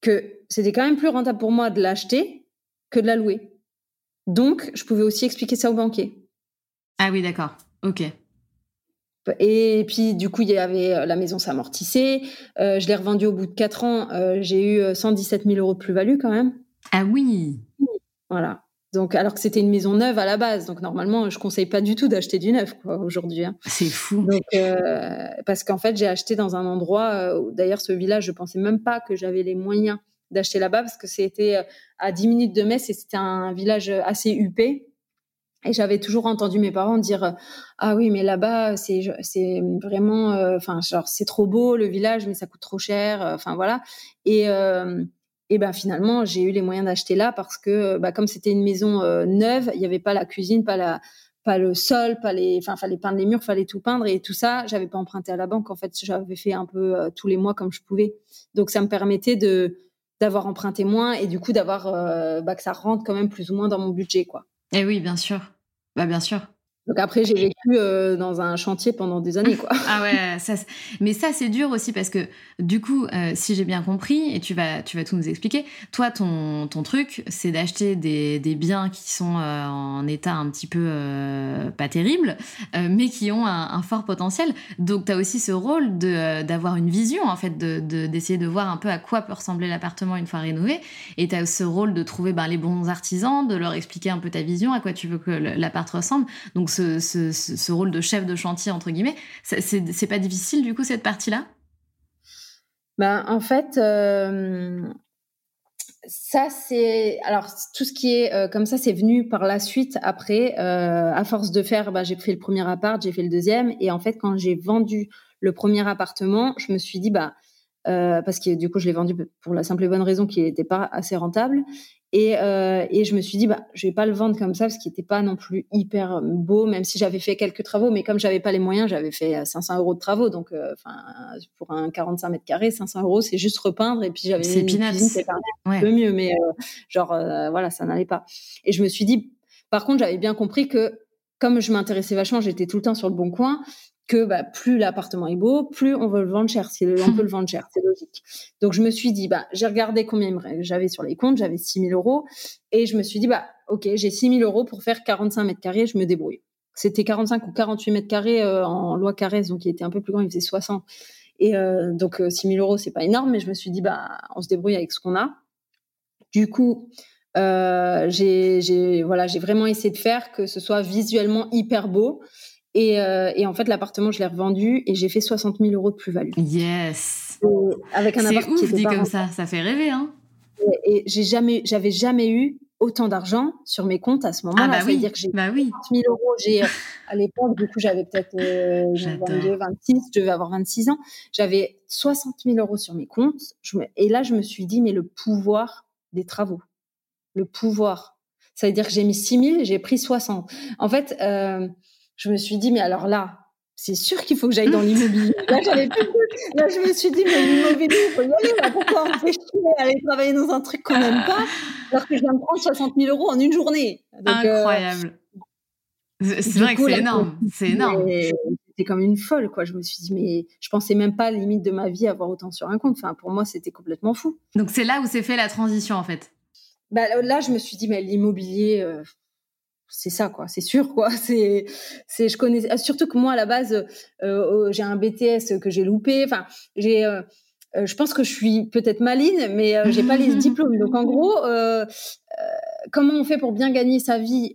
que c'était quand même plus rentable pour moi de l'acheter que de la louer. Donc, je pouvais aussi expliquer ça au banquier. Ah oui, d'accord. Ok. Et puis, du coup, il y avait euh, la maison s'amortissait. Euh, je l'ai revendue au bout de 4 ans. Euh, j'ai eu 117 000 euros de plus-value quand même. Ah oui. Voilà. Donc, alors que c'était une maison neuve à la base. Donc, normalement, je conseille pas du tout d'acheter du neuf, quoi, aujourd'hui. Hein. C'est fou. Donc, euh, parce qu'en fait, j'ai acheté dans un endroit, d'ailleurs, ce village, je pensais même pas que j'avais les moyens d'acheter là-bas parce que c'était à 10 minutes de Metz et c'était un village assez huppé. Et j'avais toujours entendu mes parents dire ah oui mais là-bas c'est c'est vraiment enfin genre c'est trop beau le village mais ça coûte trop cher enfin voilà et et ben finalement, j'ai eu les moyens d'acheter là parce que bah, comme c'était une maison euh, neuve, il n'y avait pas la cuisine, pas la pas le sol, pas les, enfin, fallait peindre les murs, fallait tout peindre et tout ça, j'avais pas emprunté à la banque. En fait, j'avais fait un peu euh, tous les mois comme je pouvais. Donc, ça me permettait de d'avoir emprunté moins et du coup d'avoir euh, bah, que ça rentre quand même plus ou moins dans mon budget, quoi. Eh oui, bien sûr. Bah, bien sûr. Donc après, j'ai vécu euh, dans un chantier pendant des années, quoi. ah ouais, ça, mais ça c'est dur aussi parce que du coup, euh, si j'ai bien compris, et tu vas, tu vas tout nous expliquer, toi ton, ton truc, c'est d'acheter des, des, biens qui sont euh, en état un petit peu pas terrible, mais qui ont un, fort potentiel. Donc tu as aussi ce rôle d'avoir une vision en fait, de d'essayer de, voir un peu à quoi peut ressembler l'appartement une fois rénové, et tu as ce rôle de trouver ben, les bons artisans, de leur expliquer un peu ta vision, à quoi tu veux que l'appart ressemble. Ce, rôle de chef de chantier, entre guillemets. C'est pas difficile, du coup, cette partie-là? Ben, En fait, euh, ça, c'est. Alors, tout ce qui est euh, comme ça, c'est venu par la suite après. Euh, à force de faire, bah, j'ai fait le premier appart, j'ai fait le deuxième. Et en fait, quand j'ai vendu le premier appartement, je me suis dit, bah. parce que du coup, je l'ai vendu pour la simple et bonne raison qu'il n'était pas assez rentable. Et, euh, et, je me suis dit, bah, je vais pas le vendre comme ça parce qu'il n'était pas non plus hyper beau, même si j'avais fait quelques travaux. Mais comme j'avais pas les moyens, j'avais fait 500 euh, euros de travaux. Donc, euh, enfin, pour un 45 mètres carrés, 500 euros, c'est juste repeindre. Et puis j'avais une cuisine un peu mieux, mais euh, genre, voilà, ça n'allait pas. Et je me suis dit, par contre, j'avais bien compris que comme je m'intéressais vachement, j'étais tout le temps sur le bon coin que bah, plus l'appartement est beau, plus on veut le vendre cher. Si on peut le vendre cher, c'est logique. Donc je me suis dit, bah, j'ai regardé combien j'avais sur les comptes, j'avais 6 000 euros, et je me suis dit, bah, ok, j'ai 6 000 euros pour faire 45 mètres carrés, je me débrouille. C'était 45 ou 48 mètres carrés euh, en loi Carrez, donc il était un peu plus grand, il faisait 60. Et euh, donc 6 euh, 000 euros, c'est pas énorme, mais je me suis dit, bah, on se débrouille avec ce qu'on a. Du coup, j'ai voilà, j'ai vraiment essayé de faire que ce soit visuellement hyper beau euh, et, en fait, l'appartement, je l'ai revendu et j'ai fait 60 000 euros de plus-value. Yes. avec un C'est ouf dit comme ça, ça fait rêver, hein. Et, j'ai jamais, j'avais jamais eu autant d'argent sur mes comptes à ce moment-là. Ah bah oui. dire que j'ai bah oui. 000 euros. J'ai à l'époque, du coup, j'avais peut-être 22, euh, 26, je devais avoir 26 ans. J'avais 60 000 euros sur mes comptes. et là, je me suis dit, mais le pouvoir des travaux, le pouvoir. Ça veut dire que j'ai mis 6 000, j'ai pris 60. En fait. Euh, je me suis dit, mais alors là, c'est sûr qu'il faut que j'aille dans l'immobilier. Là, là, je me suis dit, mais l'immobilier, il faut y aller. pourquoi on fait chier aller travailler dans un truc qu'on n'aime pas alors que je viens de prendre 60 000 euros en une journée euh, Incroyable. c'est vrai que c'est énorme. C'est énorme. C'était comme une folle, quoi. Je me suis dit, mais je pensais même pas, limite de ma vie, avoir autant sur un compte. Enfin, pour moi, c'était complètement fou. Donc, c'est là où s'est fait la transition, en fait. bah, là, je me suis dit, mais l'immobilier, c'est ça quoi. C'est sûr quoi. C'est c'est je connais surtout que moi à la base euh, j'ai un BTS que j'ai loupé. Enfin j'ai euh, euh, je pense que je suis peut-être maline mais j'ai pas les diplômes. Donc en gros comment on fait pour bien gagner sa vie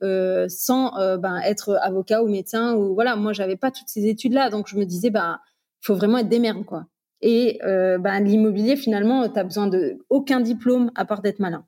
sans ben, être avocat ou médecin ou voilà. Moi j'avais pas toutes ces études là donc je me disais ben il faut vraiment être des merdes quoi. Et ben l'immobilier finalement tu as besoin de aucun diplôme à part d'être malin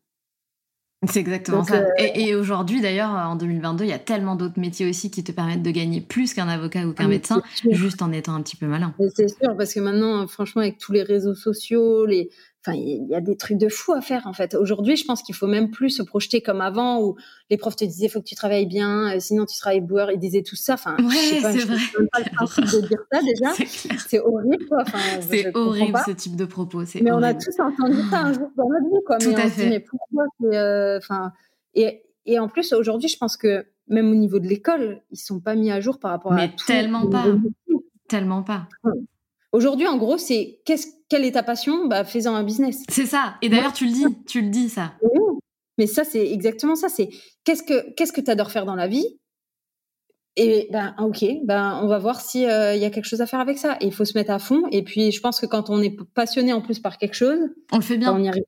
c'est exactement ça. Euh, et, aujourd'hui, d'ailleurs, en 2022, il y a tellement d'autres métiers aussi qui te permettent de gagner plus qu'un avocat ou qu'un ah, médecin, juste en étant un petit peu malin. C'est sûr, parce que maintenant, franchement, avec tous les réseaux sociaux, les, Enfin, il y a des trucs de fou à faire en fait. Aujourd'hui, je pense qu'il faut même plus se projeter comme avant où les profs te disaient faut que tu travailles bien, euh, sinon tu seras éboueur. Ils disaient tout ça. Enfin, ouais, c'est vrai. pas le principe de dire ça déjà. C'est horrible. Enfin, c'est horrible ce type de propos. Mais on a tous entendu ça un jour dans notre vie, quoi. Tout mais à fait. mais pourquoi euh, Enfin, et, et en plus aujourd'hui, je pense que même au niveau de l'école, ils sont pas mis à jour par rapport à tout. Tellement pas. Tellement pas. Aujourd'hui, en gros, c'est quelle est ta passion? Bah, fais-en un business. C'est ça. Et d'ailleurs, tu le dis, tu le dis ça. Mais ça, c'est exactement ça. C'est qu'est-ce que qu'est-ce que tu adores faire dans la vie? Et ben, ok, ben, on va voir si il euh, y a quelque chose à faire avec ça. Et il faut se mettre à fond. Et puis, je pense que quand on est passionné en plus par quelque chose, on le fait bien. Ben, on y arrive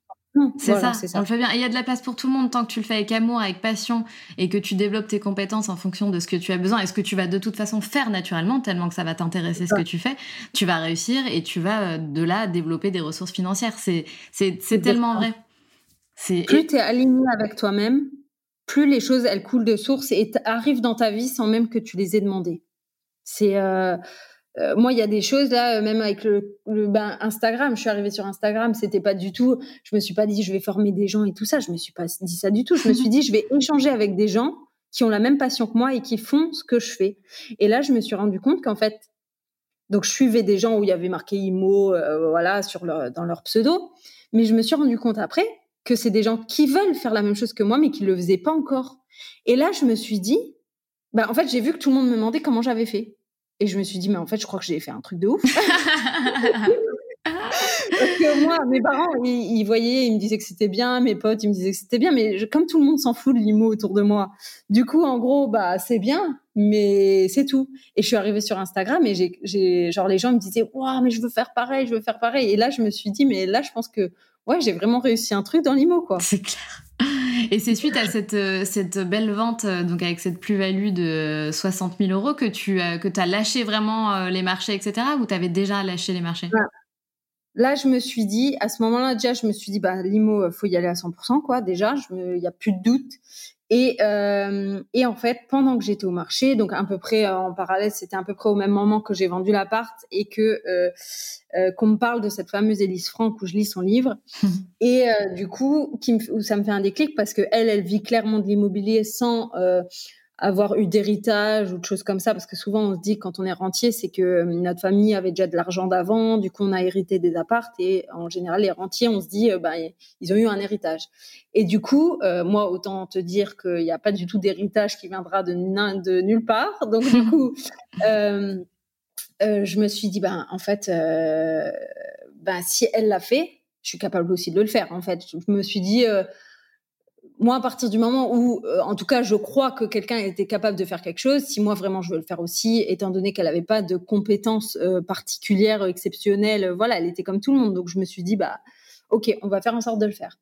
c'est ça, on le fait bien. il y a de la place pour tout le monde tant que tu le fais avec amour, avec passion et que tu développes tes compétences en fonction de ce que tu as besoin et ce que tu vas de toute façon faire naturellement, tellement que ça va t'intéresser ce que tu fais, tu vas réussir et tu vas euh, de là développer des ressources financières. C'est, c'est, tellement vrai. Plus tu es aligné avec toi-même, plus les choses elles coulent de source et arrivent dans ta vie sans même que tu les aies demandées. C'est. Euh, euh, moi, il y a des choses là, euh, même avec le, ben, Instagram. Je suis arrivée sur Instagram, c'était pas du tout. Je me suis pas dit je vais former des gens et tout ça. Je me suis pas dit ça du tout. Je me suis dit je vais échanger avec des gens qui ont la même passion que moi et qui font ce que je fais. Et là, je me suis rendu compte qu'en fait, donc je suivais des gens où il y avait marqué IMO, euh, voilà, sur leur, dans leur pseudo. Mais je me suis rendu compte après que c'est des gens qui veulent faire la même chose que moi, mais qui le faisaient pas encore. Et là, je me suis dit, bah, en fait, j'ai vu que tout le monde me demandait comment j'avais fait. Et je me suis dit, mais en fait, je crois que j'ai fait un truc de ouf. Parce que moi, mes parents, ils, voyaient, ils me disaient que c'était bien, mes potes, ils me disaient que c'était bien, mais comme tout le monde s'en fout de l'IMO autour de moi, du coup, en gros, bah, c'est bien, mais c'est tout. Et je suis arrivée sur Instagram et j'ai, genre, les gens me disaient, waouh, mais je veux faire pareil, je veux faire pareil. Et là, je me suis dit, mais là, je pense que, ouais, j'ai vraiment réussi un truc dans l'IMO, quoi. C'est clair. Et c'est suite à cette, euh, cette belle vente, euh, donc avec cette plus-value de 60 000 euros, que tu que as lâché vraiment euh, les marchés, etc. Ou tu déjà lâché les marchés? Là, je me suis dit, à ce moment-là, déjà, je me suis dit, bah, l'IMO, faut y aller à 100%, quoi, déjà. Il n'y a plus de doute. Et, euh, et en fait, pendant que j'étais au marché, donc à peu près en parallèle, c'était à peu près au même moment que j'ai vendu l'appart et que euh, euh, qu'on me parle de cette fameuse Élise Franck où je lis son livre. et euh, du coup, qui me, où ça me fait un déclic parce que elle, elle vit clairement de l'immobilier sans euh, avoir eu d'héritage ou de choses comme ça, parce que souvent on se dit quand on est rentier, c'est que euh, notre famille avait déjà de l'argent d'avant, du coup on a hérité des appartes et en général les rentiers, on se dit euh, bah, ils ont eu un héritage. Et du coup, euh, moi autant te dire qu'il n'y a pas du tout d'héritage qui viendra de, de nulle part. Donc du coup, euh, je me suis dit ben en fait, ben si elle l'a fait, je suis capable aussi de le faire. En fait, je me suis dit moi, à partir du moment où, euh, en tout cas, je crois que quelqu'un était capable de faire quelque chose, si moi vraiment je veux le faire aussi, étant donné qu'elle n'avait pas de compétences euh, particulières, exceptionnelles, euh, voilà, elle était comme tout le monde. Donc je me suis dit, bah, ok, on va faire en sorte de le faire.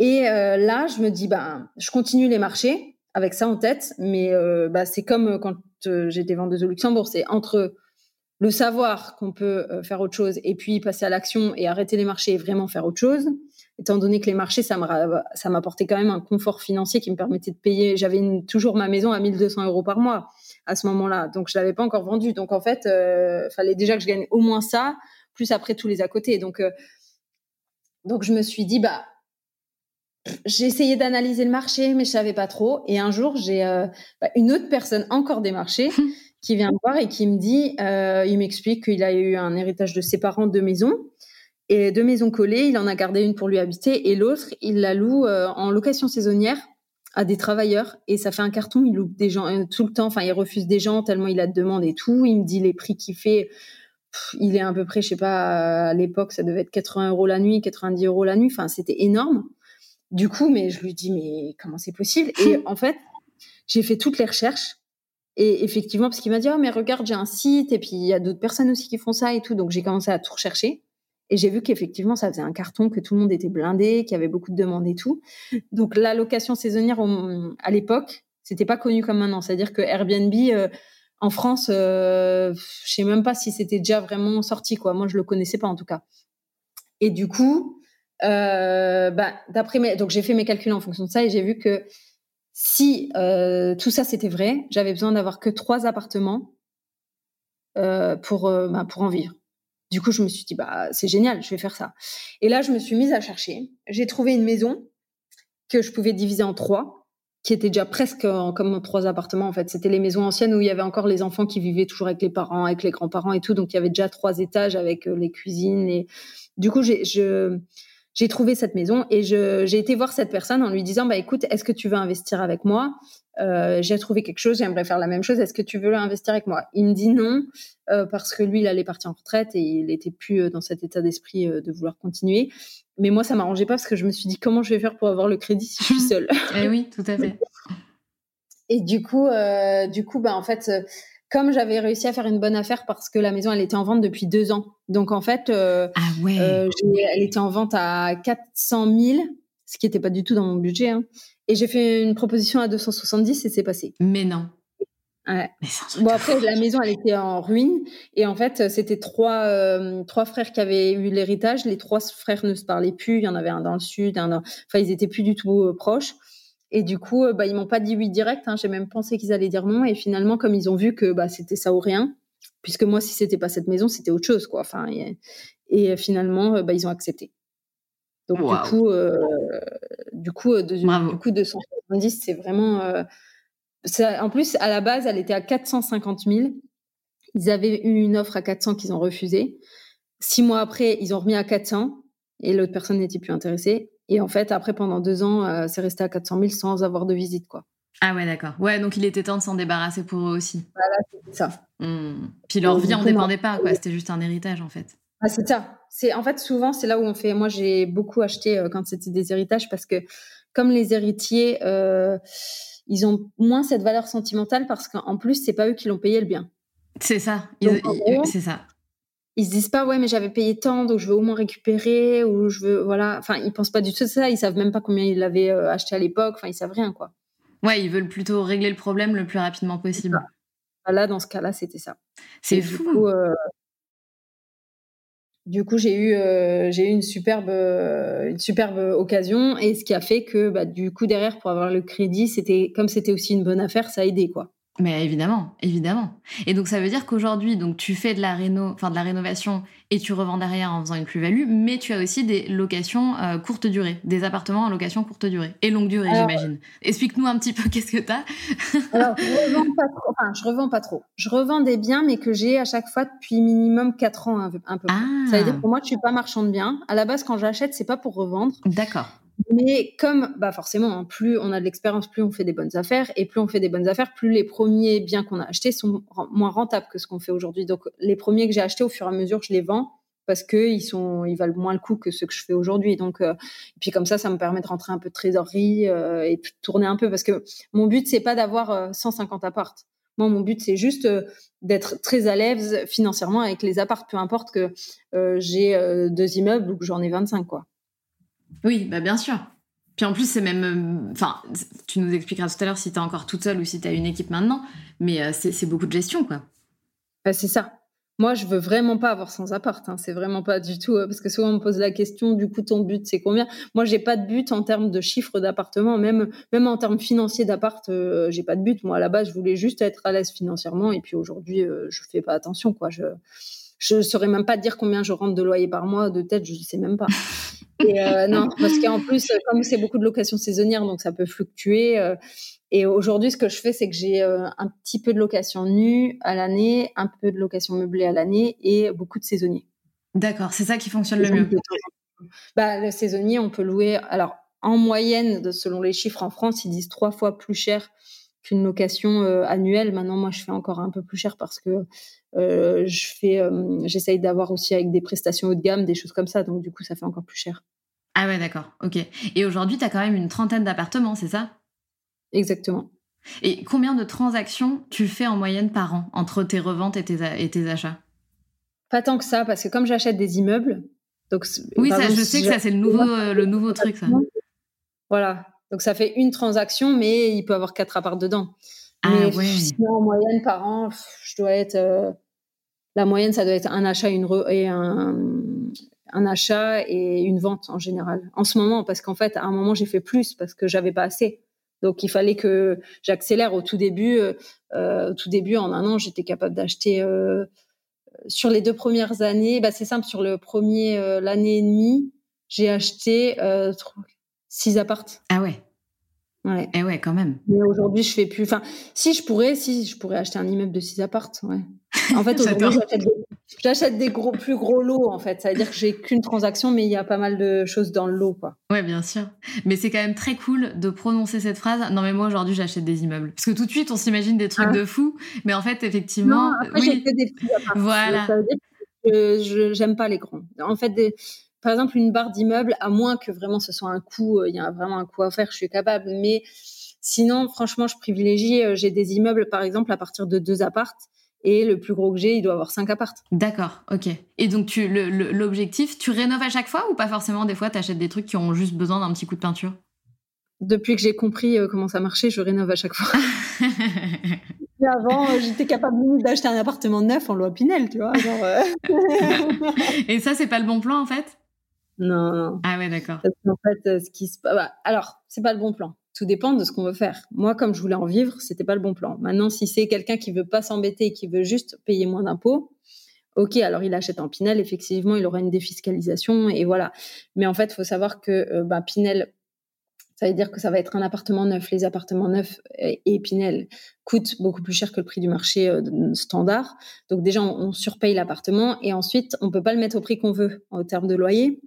Et là, je me dis, bah, je continue les marchés avec ça en tête, mais bah, c'est comme quand j'étais vendeuse au Luxembourg, c'est entre le savoir qu'on peut faire autre chose et puis passer à l'action et arrêter les marchés et vraiment faire autre chose étant donné que les marchés, ça m'apportait quand même un confort financier qui me permettait de payer. J'avais toujours ma maison à 1200 euros par mois à ce moment-là, donc je l'avais pas encore vendue. Donc en fait, euh, fallait déjà que je gagne au moins ça, plus après tous les à côté. Donc euh, donc je me suis dit bah j'ai essayé d'analyser le marché, mais je savais pas trop. Et un jour, j'ai euh, bah, une autre personne encore des marchés qui vient me voir et qui me dit, euh, il m'explique qu'il a eu un héritage de ses parents de maison et deux maisons collées, il en a gardé une pour lui habiter et l'autre, il la loue euh, en location saisonnière à des travailleurs et ça fait un carton. Il loue des gens euh, tout le temps. Enfin, il refuse des gens tellement il a de demandes et tout. Il me dit les prix qu'il fait. il est à peu près, je sais pas, à l'époque, ça devait être 80 euros la nuit, 90 euros la nuit. Enfin, c'était énorme. Du coup, mais je lui dis, mais comment c'est possible? Et en fait, j'ai fait toutes les recherches. Et effectivement, parce qu'il m'a dit, oh, mais regarde, j'ai un site, et puis il y a d'autres personnes aussi qui font ça et tout. Donc j'ai commencé à tout rechercher. Et j'ai vu qu'effectivement, ça faisait un carton, que tout le monde était blindé, qu'il y avait beaucoup de demandes et tout. Donc la location saisonnière, à l'époque, c'était pas connu comme maintenant. C'est-à-dire que Airbnb, euh, en France, euh, je sais même pas si c'était déjà vraiment sorti, quoi. Moi, je le connaissais pas en tout cas. Et du coup, euh, bah, d'après mes, donc j'ai fait mes calculs en fonction de ça et j'ai vu que si euh, tout ça c'était vrai, j'avais besoin d'avoir que trois appartements pour bah, pour en vivre. Du coup, je me suis dit bah c'est génial, je vais faire ça. Et là, je me suis mise à chercher. J'ai trouvé une maison que je pouvais diviser en trois, qui était déjà presque comme trois appartements en fait. C'était les maisons anciennes où il y avait encore les enfants qui vivaient toujours avec les parents, avec les grands-parents et tout. Donc il y avait déjà trois étages avec les cuisines et du coup j'ai j'ai trouvé cette maison et j'ai été voir cette personne en lui disant bah écoute est-ce que tu veux investir avec moi? Euh, j'ai trouvé quelque chose j'aimerais faire la même chose est-ce que tu veux investir avec moi? Il me dit non euh, parce que lui il allait partir en retraite et il était plus euh, dans cet état d'esprit de vouloir continuer mais moi ça m'arrangeait pas parce que je me suis dit comment je vais faire pour avoir le crédit si je suis seule? Eh oui tout à fait et du coup du coup bah en fait comme j'avais réussi à faire une bonne affaire parce que la maison, elle était en vente depuis deux ans. Donc, en fait, ah ouais. Elle était en vente à 400 000, ce qui n'était pas du tout dans mon budget. Hein. Et j'ai fait une proposition à 270 et c'est passé. Mais non. Ouais. bon, après, la maison, elle était en ruine. Et en fait, c'était trois, euh, trois frères qui avaient eu l'héritage. Les trois frères ne se parlaient plus. Il y en avait un dans le sud, un dans... Enfin, ils étaient plus du tout proches. Et du coup, euh, bah, ils m'ont pas dit oui direct. Hein. J'ai même pensé qu'ils allaient dire non. Et finalement, comme ils ont vu que bah, c'était ça ou rien, puisque moi, si c'était pas cette maison, c'était autre chose, quoi. Enfin, et, euh, finalement, euh, bah, ils ont accepté. Donc du coup, du coup, de, du coup, 270, c'est vraiment. en plus, à la base, elle était à 450 000. Ils avaient eu une offre à 400 qu'ils ont refusé. Six mois après, ils ont remis à 400 et l'autre personne n'était plus intéressée. Et en fait, après, pendant deux ans, euh, c'est resté à 400 000 sans avoir de visite, quoi. Ah ouais, d'accord. Ouais, donc il était temps de s'en débarrasser pour eux aussi. Voilà, c'est ça. Mmh. Puis leur vie en dépendait pas, quoi. C'était juste un héritage, en fait. Ah, c'est ça. C'est en fait souvent c'est là où on fait. Moi, j'ai beaucoup acheté euh, quand c'était des héritages parce que comme les héritiers, euh, ils ont moins cette valeur sentimentale parce qu'en plus c'est pas eux qui l'ont payé le bien. C'est ça. C'est ça ils se disent pas ouais mais j'avais payé tant donc je veux au moins récupérer ou je veux voilà enfin ils pensent pas du tout ça ils savent même pas combien ils l'avaient euh, acheté à l'époque enfin ils savent rien quoi ouais ils veulent plutôt régler le problème le plus rapidement possible là dans ce cas-là c'était ça c'est fou du coup, du coup j'ai eu euh, eu une superbe une superbe occasion et ce qui a fait que bah, du coup derrière pour avoir le crédit c'était comme c'était aussi une bonne affaire ça a aidé quoi mais évidemment, évidemment. Et donc ça veut dire qu'aujourd'hui, donc tu fais de la réno, enfin de la rénovation et tu revends derrière en faisant une plus-value, mais tu as aussi des locations euh, courte durée, des appartements en location courte durée et longue durée, j'imagine. Explique-nous un petit peu qu'est-ce que tu as. alors, je revends pas trop. Enfin, je revends pas trop. Je revends des biens, mais que j'ai à chaque fois depuis minimum 4 ans, un peu. Ah. Ça veut dire que pour moi, je suis pas marchand de biens. À la base, quand j'achète, c'est pas pour revendre. D'accord. Mais comme, bah forcément, hein, plus on a de l'expérience, plus on fait des bonnes affaires, et plus on fait des bonnes affaires, plus les premiers biens qu'on a achetés sont moins rentables que ce qu'on fait aujourd'hui. Donc, les premiers que j'ai achetés, au fur et à mesure, je les vends parce qu'ils ils valent moins le coup que ceux que je fais aujourd'hui. Donc, euh, et puis comme ça, ça me permet de rentrer un peu de trésorerie euh, et de tourner un peu, parce que mon but c'est pas d'avoir 150 euh, appartes. Moi, mon but c'est juste d'être très à l'aise financièrement avec les appartes, peu importe que j'ai deux immeubles ou que j'en ai 25, quoi. Oui, bah bien sûr. Puis en plus, c'est même. Euh, enfin, tu nous expliqueras tout à l'heure si tu es encore toute seule ou si tu as une équipe maintenant, mais euh, c'est beaucoup de gestion, quoi. Bah, c'est ça. Moi, je veux vraiment pas avoir sans appart. Hein. C'est vraiment pas du tout. Euh, parce que souvent, on me pose la question du coup, ton but, c'est combien? Moi, j'ai pas de but en termes de chiffre d'appartement. Même, même en termes financiers d'appart, j'ai pas de but. Moi, à la base, je voulais juste être à l'aise financièrement. Et puis aujourd'hui, je fais pas attention, quoi. Je je saurais même pas dire combien je rentre de loyer par mois de tête, je sais même pas. Et euh, non, parce qu'en plus, comme c'est beaucoup de locations saisonnières, donc ça peut fluctuer. Euh, et aujourd'hui, ce que je fais, c'est que j'ai euh, un petit peu de location nue à l'année, un peu de location meublée à l'année et beaucoup de saisonniers. D'accord, c'est ça qui fonctionne le mieux. Bah, le saisonnier, on peut louer. Alors, en moyenne, selon les chiffres en France, ils disent trois fois plus cher qu'une location annuelle. Maintenant, moi, je fais encore un peu plus cher parce que euh, je fais, euh, j'essaye d'avoir aussi avec des prestations haut de gamme, des choses comme ça. Donc du coup, ça fait encore plus cher. Ah ouais, d'accord. Ok. Et aujourd'hui, tu as quand même une trentaine d'appartements, c'est ça? Exactement. Et combien de transactions tu fais en moyenne par an entre tes reventes et tes, et tes achats? Pas tant que ça, parce que comme j'achète des immeubles, donc oui, ça, je sais que ça c'est le nouveau, euh, le nouveau truc, ça. Voilà. Donc ça fait une transaction, mais il peut avoir quatre apparts dedans. Ah mais ouais. sinon, en moyenne par an, je dois être euh, la moyenne, ça doit être un achat une et un, un achat et une vente en général. En ce moment, parce qu'en fait, à un moment, j'ai fait plus parce que j'avais pas assez. Donc, il fallait que j'accélère au tout début. Euh, au tout début, en un an, j'étais capable d'acheter. Euh, sur les deux premières années, bah, c'est simple. Sur le premier, euh, l'année et demie, j'ai acheté euh, six appartes. Ah ouais. Ouais. Et ouais, quand même. Mais aujourd'hui, je fais plus. Enfin, si je pourrais, si je pourrais acheter un immeuble de six appartes. Ouais. En fait, aujourd'hui, j'achète des, gros, plus gros lots. En fait, ça veut dire que j'ai qu'une transaction, mais il y a pas mal de choses dans le lot, quoi. Ouais, bien sûr. Mais c'est quand même très cool de prononcer cette phrase. Non, mais moi aujourd'hui, j'achète des immeubles. Parce que tout de suite, on s'imagine des trucs ah. de fou, mais en fait, effectivement, non, après, oui. J'ai des petits appartes. Voilà. Ça veut dire que je j'aime pas les grands. En fait, des par exemple, une barre d'immeuble, à moins que vraiment ce soit un coût, il y a vraiment un coût à faire, je suis capable. Mais Sinon, franchement, je privilégie, euh, j'ai des immeubles, par exemple, à partir de deux appartes. Et le plus gros que j'ai, il doit avoir cinq appartes. D'accord, ok. Et donc, tu, l'objectif, tu rénoves à chaque fois ou pas forcément Des fois, tu achètes des trucs qui ont juste besoin d'un petit coup de peinture? Depuis que j'ai compris euh, comment ça marchait, je rénove à chaque fois. avant, euh, j'étais capable d'acheter un appartement neuf en loi Pinel, tu vois. Genre, euh... Et ça, c'est pas le bon plan, en fait? Non, non. Ah ouais, d'accord. En fait, ce qui se... Bah, alors, c'est pas le bon plan. Tout dépend de ce qu'on veut faire. Moi, comme je voulais en vivre, c'était pas le bon plan. Maintenant, si c'est quelqu'un qui veut pas s'embêter, qui veut juste payer moins d'impôts, ok, alors il achète en Pinel, effectivement, il aura une défiscalisation et voilà. Mais en fait, il faut savoir que euh, bah, Pinel, ça veut dire que ça va être un appartement neuf. Les appartements neufs et Pinel coûtent beaucoup plus cher que le prix du marché euh, standard. Donc déjà, on, on surpaye l'appartement et ensuite, on peut pas le mettre au prix qu'on veut en termes de loyer.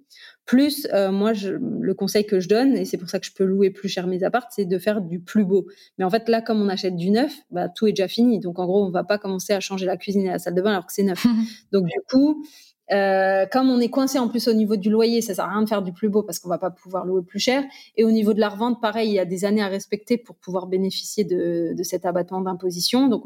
Plus, euh, moi, je, le conseil que je donne, et c'est pour ça que je peux louer plus cher mes apparts, c'est de faire du plus beau. Mais en fait, là, comme on achète du neuf, bah, tout est déjà fini. Donc, en gros, on va pas commencer à changer la cuisine et la salle de bain alors que c'est neuf. Donc, du coup, euh, comme on est coincé en plus au niveau du loyer, ça sert à rien de faire du plus beau parce qu'on va pas pouvoir louer plus cher. Et au niveau de la revente, pareil, il y a des années à respecter pour pouvoir bénéficier de, de cet abattement d'imposition. Donc,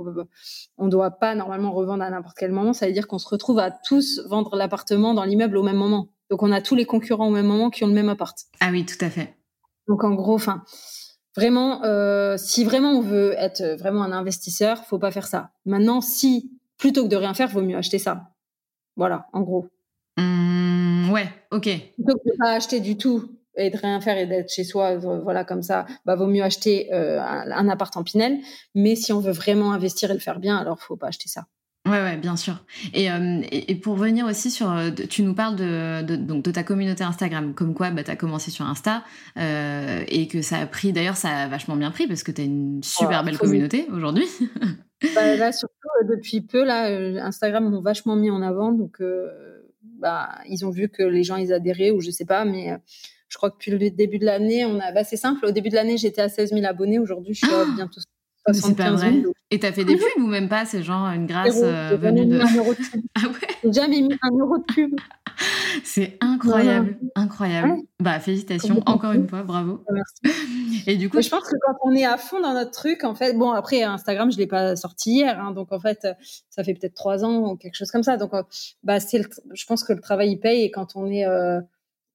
on ne doit pas normalement revendre à n'importe quel moment. Ça veut dire qu'on se retrouve à tous vendre l'appartement dans l'immeuble au même moment. Donc, on a tous les concurrents au même moment qui ont le même appart. Ah oui, tout à fait. Donc, en gros, enfin, vraiment, euh, si vraiment on veut être vraiment un investisseur, faut pas faire ça. Maintenant, si plutôt que de rien faire, vaut mieux acheter ça. Voilà, en gros. Mmh, ouais, ok. Plutôt que de pas acheter du tout et de rien faire et d'être chez soi, voilà, comme ça, bah, vaut mieux acheter euh, un, un appart en Pinel. Mais si on veut vraiment investir et le faire bien, alors faut pas acheter ça. Ouais, ouais, bien sûr. Et, euh, et, pour venir aussi sur, tu nous parles de, de, donc de ta communauté Instagram, comme quoi bah, tu as commencé sur Insta euh, et que ça a pris, d'ailleurs ça a vachement bien pris parce que tu as une super belle communauté aujourd'hui. bah, là, surtout euh, depuis peu, là, Instagram m'ont vachement mis en avant, donc bah, ils ont vu que les gens ils adhéraient ou je sais pas, mais je crois que depuis le début de l'année, on a, bah, c'est simple, au début de l'année j'étais à 16 000 abonnés, aujourd'hui je suis à bientôt c'est pas vrai. 000, et t'as fait des pubs ou même pas C'est genre une grâce euh, venue de. Un euro de pub. ah ouais J'ai jamais mis un euro de pub. C'est incroyable, incroyable. Ouais. Bah félicitations encore une fois, bravo. Merci. Et du coup, Mais je pense que quand on est à fond dans notre truc, en fait, bon après Instagram, je l'ai pas sorti hier, hein, donc en fait, ça fait peut-être trois ans ou quelque chose comme ça. Donc, bah c'est, le... je pense que le travail il paye et quand on est euh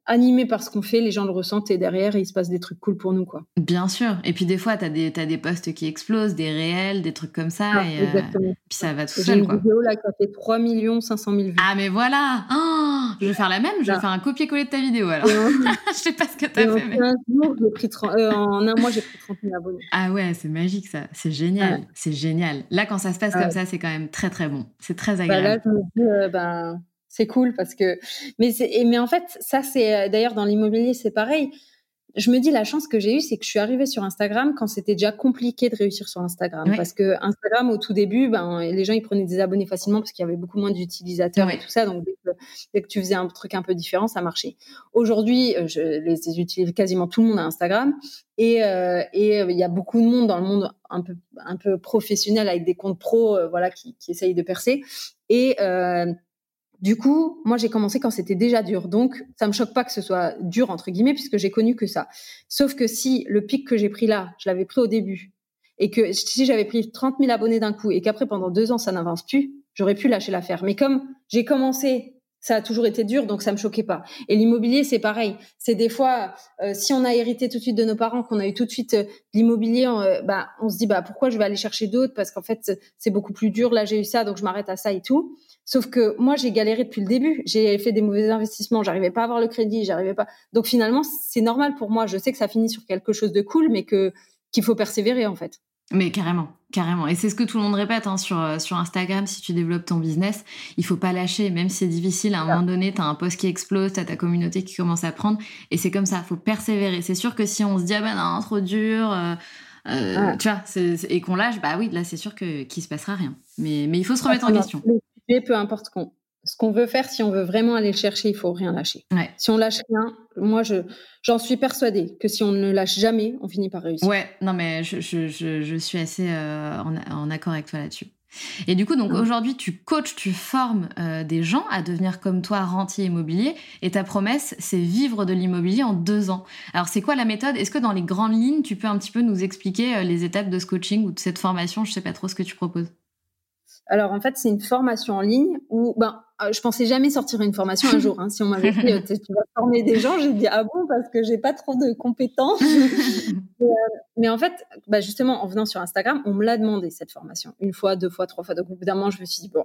animé par ce qu'on fait, les gens le ressentent et derrière, il se passe des trucs cool pour nous, quoi. Bien sûr. Et puis des fois, t'as des, as des posts qui explosent, des réels, des trucs comme ça. Ah, et, exactement. Euh, puis ça va tout seul, une quoi. vidéo là qui a fait 3 500 000 vues. Ah, mais voilà oh, Je vais faire la même, je vais Là. faire un copier-coller de ta vidéo, alors. Je sais pas ce que t'as en fait, mais... 15 jours, j'ai pris 30 euh, en un mois, j'ai pris 30 000 abonnés. Ah ouais, c'est magique, ça. C'est génial. Ouais. C'est génial. Là, quand ça se passe Ouais. comme ça, c'est quand même très, très bon. C'est très Bah, agréable. là, je me dis, euh, ben, c'est cool parce que, mais et- mais en fait, ça, c'est, euh, d'ailleurs, dans l'immobilier, c'est pareil. Je me dis, la chance que j'ai eue, c'est que je suis arrivée sur Instagram quand c'était déjà compliqué de réussir sur Instagram. Ouais. Parce que Instagram, au tout début, ben, les gens, ils prenaient des abonnés facilement parce qu'il y avait beaucoup moins d'utilisateurs Ouais. et tout ça. Donc, dès que, dès que tu faisais un truc un peu différent, ça marchait. Aujourd'hui, euh, je les utilise quasiment tout le monde à Instagram. Et euh, et, euh, il y a beaucoup de monde dans le monde un peu, un peu professionnel avec des comptes pro, euh, voilà, qui, qui essayent de percer. Et, Du coup, moi, j'ai commencé quand c'était déjà dur. Donc, ça me choque pas que ce soit dur, entre guillemets, puisque j'ai connu que ça. Sauf que si le pic que j'ai pris là, je l'avais pris au début, et que si j'avais pris 30 000 abonnés d'un coup, et qu'après, pendant deux ans, ça n'avance plus, j'aurais pu lâcher l'affaire. Mais comme j'ai commencé ça a toujours été dur, donc ça me choquait pas. Et l'immobilier, c'est pareil. C'est des fois, euh, si on a hérité tout de suite de nos parents, qu'on a eu tout de suite euh, l'immobilier, euh, bah, on se dit, bah, pourquoi je vais aller chercher d'autres? Parce qu'en fait, c'est beaucoup plus dur. Là, j'ai eu ça, donc je m'arrête à ça et tout. Sauf que moi, j'ai galéré depuis le début. J'ai fait des mauvais investissements. J'arrivais pas à avoir le crédit. J'arrivais pas. Donc finalement, c'est normal pour moi. Je sais que ça finit sur quelque chose de cool, mais que qu'il faut persévérer en fait. Mais carrément, carrément. Et c'est ce que tout le monde répète hein, sur, euh, sur Instagram, si tu développes ton business, il faut pas lâcher, même si c'est difficile, à un moment donné, tu as un post qui explose, tu as ta communauté qui commence à prendre, et c'est comme ça, faut persévérer. C'est sûr que si on se dit, ah ben non, trop dur, euh, euh, tu vois, et qu'on lâche, bah oui, là c'est sûr qu'il se passera rien. Mais, mais il faut se remettre en question. Peu importe qu'on ce qu'on veut faire, si on veut vraiment aller le chercher, il faut rien lâcher. Si on lâche rien, moi, je, j'en suis persuadée que si on ne lâche jamais, on finit par réussir. Ouais, non, mais je, je, je, suis assez euh, en, accord avec toi là-dessus. Et du coup, donc aujourd'hui, tu coaches, tu formes euh, des gens à devenir comme toi rentier immobilier. Et ta promesse, c'est vivre de l'immobilier en deux ans. Alors, c'est quoi la méthode? Est-ce que dans les grandes lignes, tu peux un petit peu nous expliquer euh, les étapes de ce coaching ou de cette formation? Je sais pas trop ce que tu proposes. Alors en fait, c'est une formation en ligne où ben euh, je pensais jamais sortir une formation un jour. Hein. Si on m'avait dit euh, tu vas former des gens, j'ai dit ah bon parce que j'ai pas trop de compétences. Euh, mais en fait, bah justement en venant sur Instagram, on me l'a demandé cette formation une fois, deux fois, trois fois. Donc au bout d'un moment, je me suis dit bon,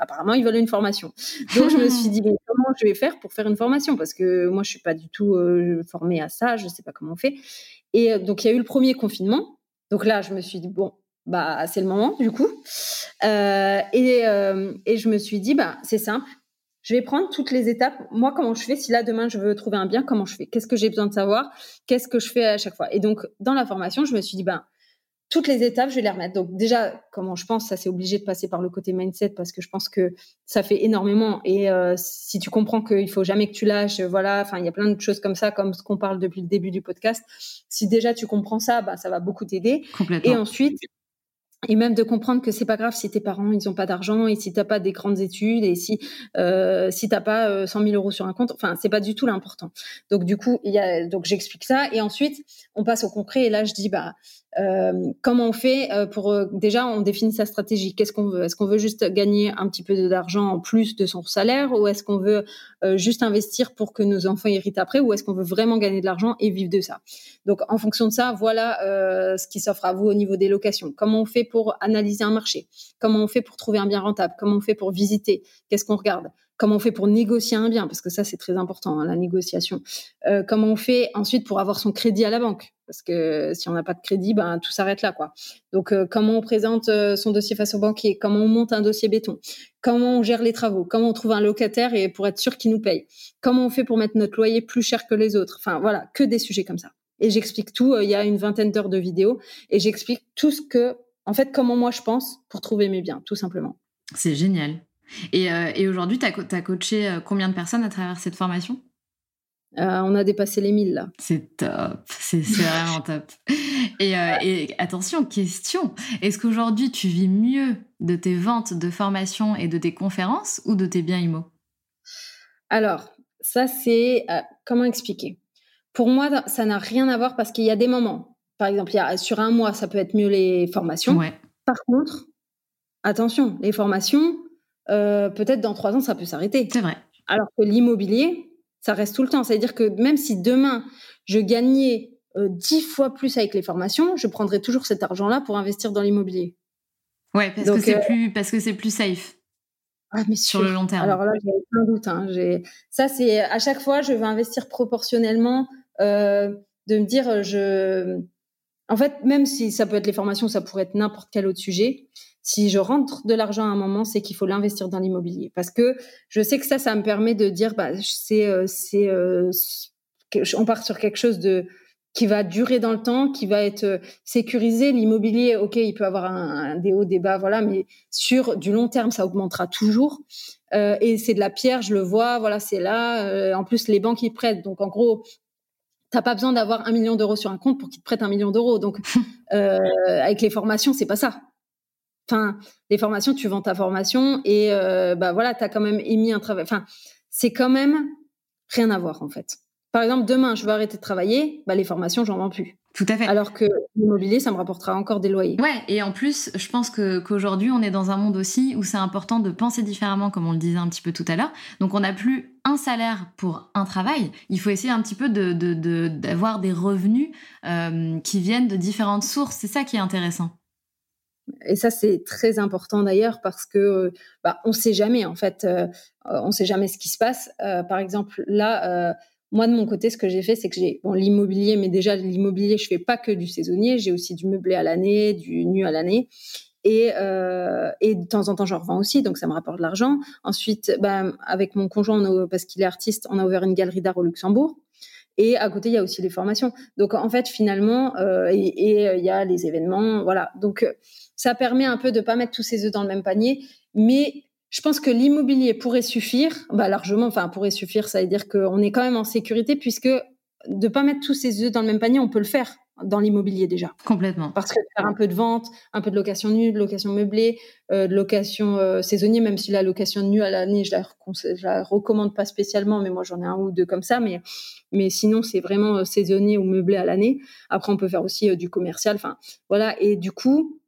apparemment ils veulent une formation. Donc je me suis dit mais comment je vais faire pour faire une formation? Parce que moi je suis pas du tout formée à ça, je sais pas comment on fait. Et donc il y a eu le premier confinement. Donc là, je me suis dit bon, bah c'est le moment du coup. Euh, et, euh, et, je me suis dit bah c'est simple. Je vais prendre toutes les étapes. Moi, comment je fais Si là demain je veux trouver un bien, comment je fais? Qu'est-ce que j'ai besoin de savoir? Qu'est-ce que je fais à chaque fois? Et donc dans la formation, je me suis dit bah toutes les étapes, je vais les remettre. Donc déjà, comment je pense, ça c'est obligé de passer par le côté mindset parce que je pense que ça fait énormément. Et euh, si tu comprends qu'il faut jamais que tu lâches, voilà, enfin il y a plein de choses comme ça, comme ce qu'on parle depuis le début du podcast. Si déjà tu comprends ça, bah ça va beaucoup t'aider. Et ensuite, et même de comprendre que c'est pas grave si tes parents ils ont pas d'argent et si t'as pas des grandes études et si euh, si t'as pas euh, 100 000 euros sur un compte enfin c'est pas du tout l'important. Donc du coup il y a donc j'explique ça et ensuite on passe au concret et là je dis bah euh, comment on fait euh, pour euh, déjà on définit sa stratégie. Qu'est-ce qu'on veut? Est-ce qu'on veut juste gagner un petit peu d'argent en plus de son salaire ou est-ce qu'on veut juste investir pour que nos enfants héritent après ou est-ce qu'on veut vraiment gagner de l'argent et vivre de ça? Donc en fonction de ça, voilà ce qui s'offre à vous au niveau des locations. Comment on fait pour analyser un marché? Comment on fait pour trouver un bien rentable? Comment on fait pour visiter? Qu'est-ce qu'on regarde? Comment on fait pour négocier un bien Parce que ça, c'est très important, hein, la négociation. Euh, comment on fait ensuite pour avoir son crédit à la banque Parce que si on n'a pas de crédit, ben, tout s'arrête là. quoi. Donc, euh, comment on présente euh, son dossier face au banquier? Comment on monte un dossier béton? Comment on gère les travaux? Comment on trouve un locataire et pour être sûr qu'il nous paye? Comment on fait pour mettre notre loyer plus cher que les autres? Enfin, voilà, que des sujets comme ça. Et j'explique tout. Il y a une vingtaine d'heures de vidéos et j'explique tout ce que, en fait, comment moi je pense pour trouver mes biens, tout simplement. C'est génial. Et, euh, et aujourd'hui, tu as, coaché euh, combien de personnes à travers cette formation? Euh, On a dépassé les 1000 là. C'est top, c'est vraiment top. Et, et, attention, question, est-ce qu'aujourd'hui tu vis mieux de tes ventes de formation et de tes conférences ou de tes biens IMO Alors, ça c'est... comment expliquer? Pour moi, ça n'a rien à voir parce qu'il y a des moments. Par exemple, il y a, sur un mois, ça peut être mieux les formations. Ouais. Par contre, attention, les formations, euh, peut-être dans trois ans, ça peut s'arrêter. C'est vrai. Alors que l'immobilier, ça reste tout le temps. C'est-à-dire que même si demain, je gagnais euh, dix fois plus avec les formations, je prendrais toujours cet argent-là pour investir dans l'immobilier. Ouais, parce que c'est euh, plus parce que c'est plus safe. Ah, mais sur le long terme. Alors là, j'ai aucun doute. Hein. Ça, c'est à chaque fois, je vais investir proportionnellement, de me dire, je. En fait, même si ça peut être les formations, ça pourrait être n'importe quel autre sujet si je rentre de l'argent à un moment, c'est qu'il faut l'investir dans l'immobilier. Parce que je sais que ça, ça me permet de dire, bah, c'est, euh, c'est, euh, on part sur quelque chose de qui va durer dans le temps, qui va être euh, sécurisé. L'immobilier, ok, il peut avoir un, des hauts, des bas, voilà, mais sur du long terme, ça augmentera toujours. et c'est de la pierre, je le vois, voilà, c'est là. en plus, les banques y prêtent, donc en gros, t'as pas besoin d'avoir un million d'euros sur un compte pour qu'ils te prêtent un million d'euros. Donc, avec les formations, c'est pas ça enfin, les formations, tu vends ta formation et bah voilà, tu as quand même émis un travail. Enfin, c'est quand même rien à voir en fait. Par exemple, demain, je veux arrêter de travailler, bah, les formations, j'en vends plus. Tout à fait. Alors que l'immobilier, ça me rapportera encore des loyers. Ouais, et en plus, je pense que qu'aujourd'hui, on est dans un monde aussi où c'est important de penser différemment, comme on le disait un petit peu tout à l'heure. Donc, on n'a plus un salaire pour un travail. Il faut essayer un petit peu de d'avoir des revenus euh, qui viennent de différentes sources. C'est ça qui est intéressant. Et ça, c'est très important d'ailleurs parce que bah, on ne sait jamais en fait, euh, on ne sait jamais ce qui se passe. Euh, par exemple, là, moi, de mon côté, ce que j'ai fait, c'est que j'ai bon, l'immobilier, mais déjà, l'immobilier, je fais pas que du saisonnier, j'ai aussi du meublé à l'année, du nu à l'année. Et, euh, et de temps en temps, j'en revends aussi, donc ça me rapporte de l'argent. Ensuite, ben, avec mon conjoint, parce qu'il est artiste, on a ouvert une galerie d'art au Luxembourg. Et à côté, il y a aussi les formations. Donc, en fait, finalement, euh, et, il y a les événements, voilà. Donc, ça permet un peu de pas mettre tous ses œufs dans le même panier, mais je pense que l'immobilier pourrait suffire, bah largement, enfin pourrait suffire, ça veut dire qu'on est quand même en sécurité puisque de pas mettre tous ses œufs dans le même panier, on peut le faire dans l'immobilier déjà. Complètement. Parce que faire un peu de vente, un peu de location nue, de location meublée, euh, de location euh, saisonnier, même si la location nue à l'année, je la, la recommande pas spécialement, mais moi j'en ai un ou deux comme ça, mais mais sinon c'est vraiment euh, saisonnier ou meublé à l'année. Après on peut faire aussi du commercial, enfin voilà. Et du coup,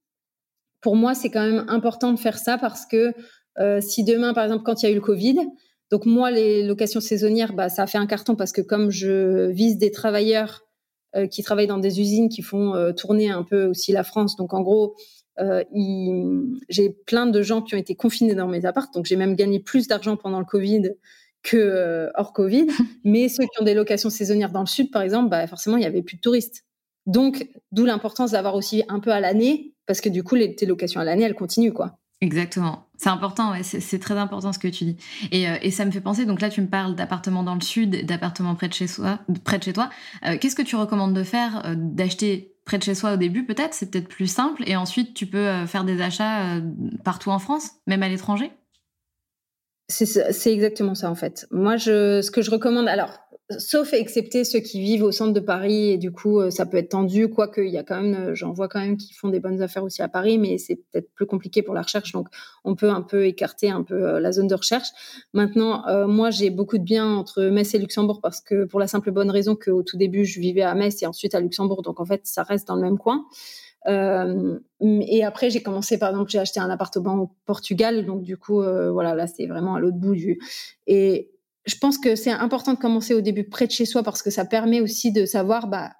pour moi c'est quand même important de faire ça parce que euh, si demain, par exemple, quand il y a eu le Covid, donc moi, les locations saisonnières, bah, ça a fait un carton parce que comme je vise des travailleurs euh, qui travaillent dans des usines qui font euh, tourner un peu aussi la France, donc en gros, j'ai plein de gens qui ont été confinés dans mes apparts, donc j'ai même gagné plus d'argent pendant le Covid que hors Covid. Mais ceux qui ont des locations saisonnières dans le sud, par exemple, bah, forcément, il y avait plus de touristes. Donc, d'où l'importance d'avoir aussi un peu à l'année, parce que du coup, les, tes locations à l'année, elles continuent, quoi. Exactement. C'est important, ouais, c'est très important ce que tu dis. Et, euh, et, ça me fait penser, donc là tu me parles d'appartements dans le sud, d'appartements près de chez soi, près de chez toi. Euh, qu'est-ce que tu recommandes de faire euh, D'acheter près de chez soi au début peut-être, c'est peut-être plus simple, et ensuite tu peux faire des achats partout en France, même à l'étranger? C'est exactement ça en fait. Moi, je, ce que je recommande, alors sauf excepté ceux qui vivent au centre de Paris et du coup euh, ça peut être tendu quoique il y a quand même euh, j'en vois quand même qui font des bonnes affaires aussi à Paris mais c'est peut-être plus compliqué pour la recherche donc on peut un peu écarter un peu euh, la zone de recherche. Maintenant moi j'ai beaucoup de biens entre Metz et Luxembourg parce que pour la simple bonne raison qu'au tout début je vivais à Metz et ensuite à Luxembourg donc en fait ça reste dans le même coin. Et après j'ai commencé par exemple j'ai acheté un appartement au Portugal donc du coup voilà là c'est vraiment à l'autre bout du et je pense que c'est important de commencer au début près de chez soi parce que ça permet aussi de savoir bah,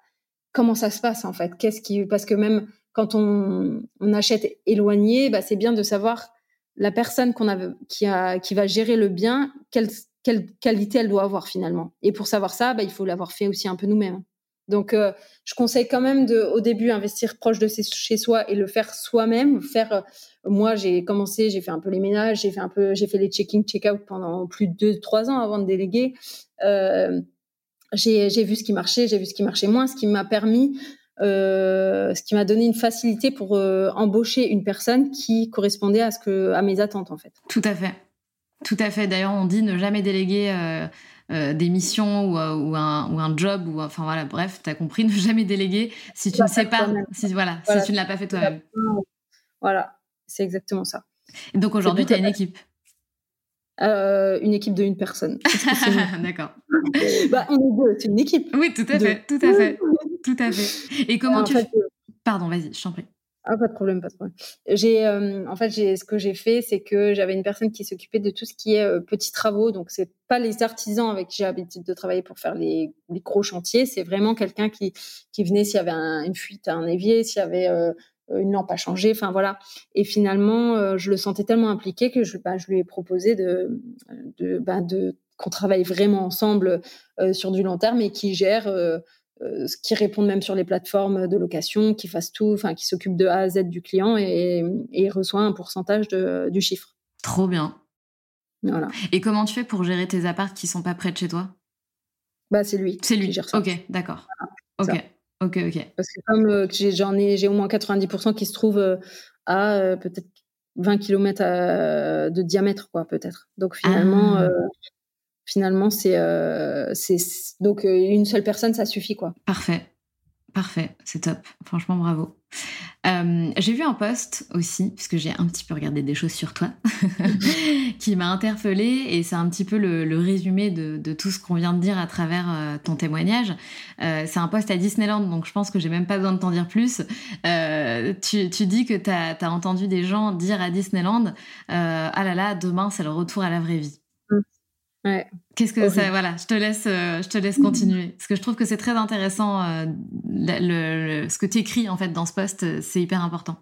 comment ça se passe en fait. Qu'est-ce qui, parce que même quand on, achète éloigné, bah, c'est bien de savoir la personne qu'on a, qui, a, qui va gérer le bien, quelle, quelle qualité elle doit avoir finalement. Et pour savoir ça, bah, il faut l'avoir fait aussi un peu nous-mêmes. Donc, euh, je conseille quand même de, au début, investir proche de chez soi et le faire soi-même. Faire, euh, moi, j'ai commencé, j'ai fait un peu les ménages, j'ai fait un peu, j'ai fait les check-in, check-out pendant plus de deux, trois ans avant de déléguer. Euh, j'ai vu ce qui marchait, j'ai vu ce qui marchait moins, ce qui m'a permis, ce qui m'a donné une facilité pour embaucher une personne qui correspondait à ce que, à mes attentes en fait. Tout à fait, tout à fait. D'ailleurs, on dit ne jamais déléguer euh, des missions ou, euh, ou, un, ou, un, job ou enfin voilà bref tu as compris ne jamais déléguer si tu ne sais pas si voilà, si tu ne l'as pas fait toi-même. Voilà c'est exactement ça. Donc aujourd'hui tu as une équipe. Euh, une équipe de une personne d'accord. Bah, est deux c'est une équipe. Oui tout à fait tout à fait tout à fait. Et comment tu fais? pardon vas-y je t'en prie ah, pas de problème, pas de problème. J'ai, euh, en fait, j'ai, ce que j'ai fait, c'est que j'avais une personne qui s'occupait de tout ce qui est euh, petits travaux. Donc, c'est pas les artisans avec qui j'ai l'habitude de travailler pour faire les, les gros chantiers. C'est vraiment quelqu'un qui, qui venait s'il y avait une fuite à un évier, s'il y avait euh, une lampe à changer. Enfin, voilà. Et finalement, je le sentais tellement impliqué que je, bah, je lui ai proposé de, de, bah, de qu'on travaille vraiment ensemble sur du long terme et qui gère euh, qui répondent même sur les plateformes de location, qui fassent tout, enfin qui s'occupent de A à Z du client et, et reçoit un pourcentage de, du chiffre. Trop bien. Voilà. Et comment tu fais pour gérer tes apparts qui sont pas près de chez toi? Bah c'est lui. C'est lui. Qui gère ça. Ok, d'accord. ok. Ok, ok. Parce que comme euh, j'en ai, j'ai au moins 90% qui se trouvent euh, à peut-être 20 km de diamètre, quoi, peut-être. Donc finalement, ah finalement, c'est euh, donc euh, une seule personne, ça suffit quoi. Parfait. Parfait, c'est top. Franchement, bravo. Euh, j'ai vu un post aussi, puisque j'ai un petit peu regardé des choses sur toi, qui m'a interpellée et c'est un petit peu le, résumé de, tout ce qu'on vient de dire à travers euh, ton témoignage. Euh, c'est un post à Disneyland, donc je pense que j'ai même pas besoin de t'en dire plus. Tu, dis que tu as, entendu des gens dire à Disneyland Ah là là, demain c'est le retour à la vraie vie. Qu'est-ce que ça Voilà, je te laisse, euh, je te laisse continuer. Parce que je trouve que c'est très intéressant. Euh, le, ce que tu écris en fait dans ce poste, euh, c'est hyper important.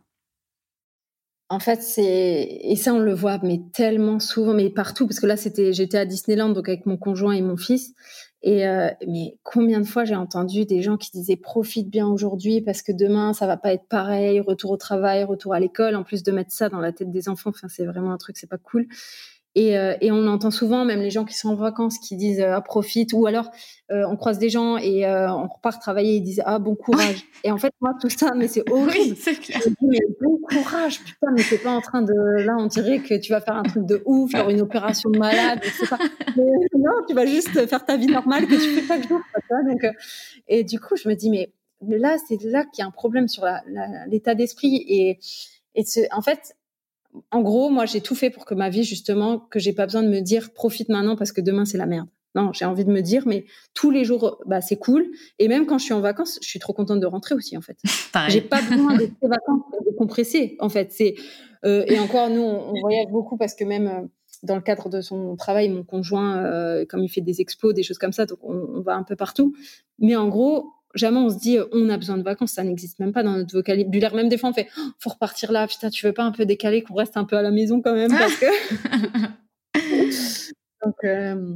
En fait, c'est et ça on le voit, mais tellement souvent, mais partout. Parce que là, c'était, j'étais à Disneyland donc avec mon conjoint et mon fils. Et mais combien de fois j'ai entendu des gens qui disaient profite bien aujourd'hui parce que demain ça va pas être pareil, retour au travail, retour à l'école. En plus de mettre ça dans la tête des enfants, enfin c'est vraiment un truc, c'est pas cool. Et, euh, et, on entend souvent, même les gens qui sont en vacances, qui disent euh, ah, profite, ou alors euh, on croise des gens et on repart travailler, ils disent ah bon courage. Et en fait, moi tout ça, mais c'est horrible. c'est clair. mais bon courage, putain, mais t'es pas en train de là, on dirait que tu vas faire un truc de ouf, genre une opération de malade, etc. non, tu vas juste faire ta vie normale que tu fais chaque jour. Donc, et du coup, je me dis mais, là, c'est là qu'il y a un problème sur l'état d'esprit et et en fait, en gros, moi, j'ai tout fait pour que ma vie, justement, que j'ai pas besoin de me dire profite maintenant parce que demain c'est la merde. Non, j'ai envie de me dire, mais tous les jours, bah, c'est cool. Et même quand je suis en vacances, je suis trop contente de rentrer aussi, en fait. j'ai pas besoin de ces vacances pour décompresser, en fait. C'est euh, et encore, nous, on, voyage beaucoup parce que même euh, dans le cadre de son travail, mon conjoint, euh, comme il fait des expos, des choses comme ça, donc on va un peu partout. Mais en gros, jamais on se dit on a besoin de vacances, ça n'existe même pas dans notre vocabulaire. Même des fois on fait oh, faut repartir là, putain tu veux pas un peu décaler qu'on reste un peu à la maison quand même parce que. Donc, euh,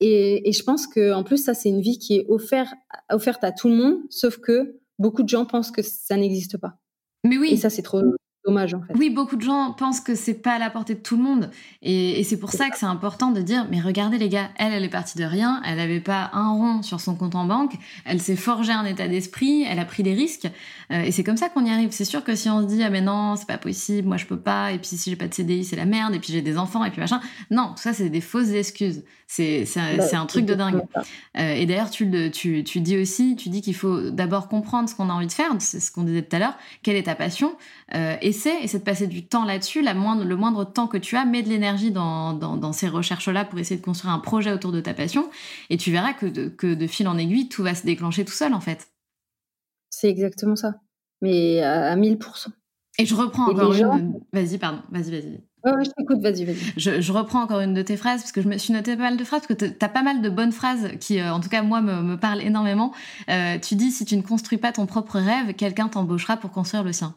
et, et, je pense que en plus ça c'est une vie qui est offerte offerte à tout le monde, sauf que beaucoup de gens pensent que ça n'existe pas. Mais oui. Et ça c'est trop dommage en fait. Oui, beaucoup de gens pensent que c'est pas à la portée de tout le monde. Et, c'est pour ça que c'est important de dire, mais regardez les gars, elle, elle est partie de rien, elle avait pas un rond sur son compte en banque, elle s'est forgé un état d'esprit, elle a pris des risques. Euh, et c'est comme ça qu'on y arrive. C'est sûr que si on se dit, ah mais non, c'est pas possible, moi je peux pas, et puis si j'ai pas de CDI, c'est la merde, et puis j'ai des enfants, et puis machin. Non, tout ça, c'est des fausses excuses. C'est bah, un truc de dingue. Euh, et d'ailleurs, tu, tu, tu dis aussi, tu dis qu'il faut d'abord comprendre ce qu'on a envie de faire, c'est ce qu'on disait tout à l'heure, quelle est ta passion, euh, essaie, essaie de passer du temps là-dessus, la moindre, le moindre temps que tu as, mets de l'énergie dans, dans, ces recherches-là pour essayer de construire un projet autour de ta passion, et tu verras que de, que de fil en aiguille, tout va se déclencher tout seul en fait. C'est exactement ça, mais à, 1000%. Et je reprends encore une. Vas-y, pardon, vas-y, vas-y je t'écoute, vas-y, vas-y. Je, reprends encore une de tes phrases, parce que je me suis noté pas mal de phrases, parce que tu as pas mal de bonnes phrases qui, euh, en tout cas, moi, me, parlent énormément. Euh, tu dis, si tu ne construis pas ton propre rêve, quelqu'un t'embauchera pour construire le sien.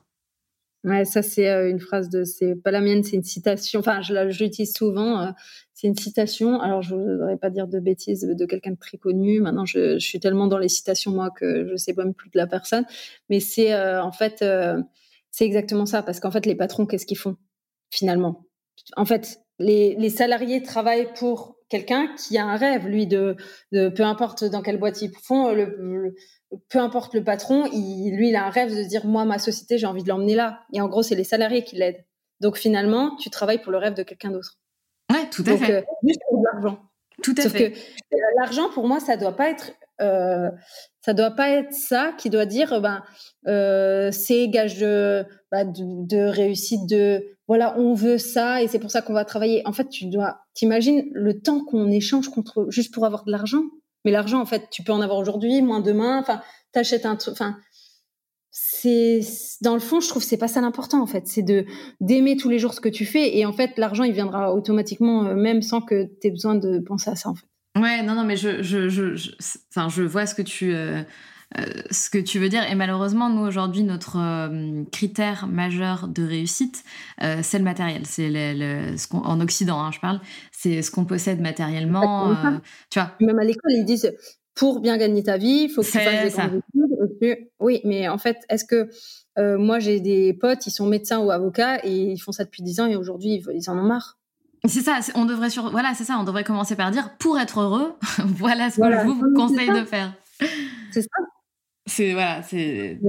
Ouais, ça, c'est euh, une phrase de. C'est pas la mienne, c'est une citation. Enfin, je, l'utilise souvent. c'est une citation. Alors, je ne voudrais pas dire de bêtises de quelqu'un de très connu. Maintenant, je, suis tellement dans les citations, moi, que je sais même plus de la personne. Mais c'est, en fait, c'est exactement ça. Parce qu'en fait, les patrons, qu'est-ce qu'ils font finalement? En fait, les, salariés travaillent pour quelqu'un qui a un rêve, lui, de, peu importe dans quelle boîte ils font, le, peu importe le patron, il, lui, il a un rêve de dire, moi, ma société, j'ai envie de l'emmener là. Et en gros, c'est les salariés qui l'aident. Donc finalement, tu travailles pour le rêve de quelqu'un d'autre. Ouais, tout à fait. Euh, juste pour l'argent. Tout à fait. que euh, l'argent, pour moi, ça doit pas être euh, ça doit pas être ça qui doit dire ben c'est gage de, bah, de, de réussite de voilà on veut ça et c'est pour ça qu'on va travailler en fait tu dois t'imagines le temps qu'on échange contre juste pour avoir de l'argent? Mais l'argent en fait tu peux en avoir aujourd'hui moins demain. Enfin t'achètes un truc enfin c'est dans le fond je trouve c'est pas ça l'important en fait. C'est de d'aimer tous les jours ce que tu fais. Et en fait l'argent il viendra automatiquement euh, même sans que tu aies besoin de penser à ça en fait. Ouais, non, non, mais je, je, je, je vois ce que tu, euh, euh, ce que tu veux dire. Et malheureusement, nous aujourd'hui, notre euh, critère majeur de réussite, c'est le matériel. C'est le, ce en Occident, hein, je parle. C'est ce qu'on possède matériellement. tu vois. Même à l'école, ils disent pour bien gagner ta vie, il faut que tu fasses des grandes études. Oui, mais en fait, est-ce que moi j'ai des potes, ils sont médecins ou avocats et ils font ça depuis 10 ans et aujourd'hui ils en ont marre. C'est ça, on devrait sur, voilà, c'est ça, on devrait commencer par dire pour être heureux, voilà ce que je vous conseille de faire. C'est ça. C'est voilà, c'est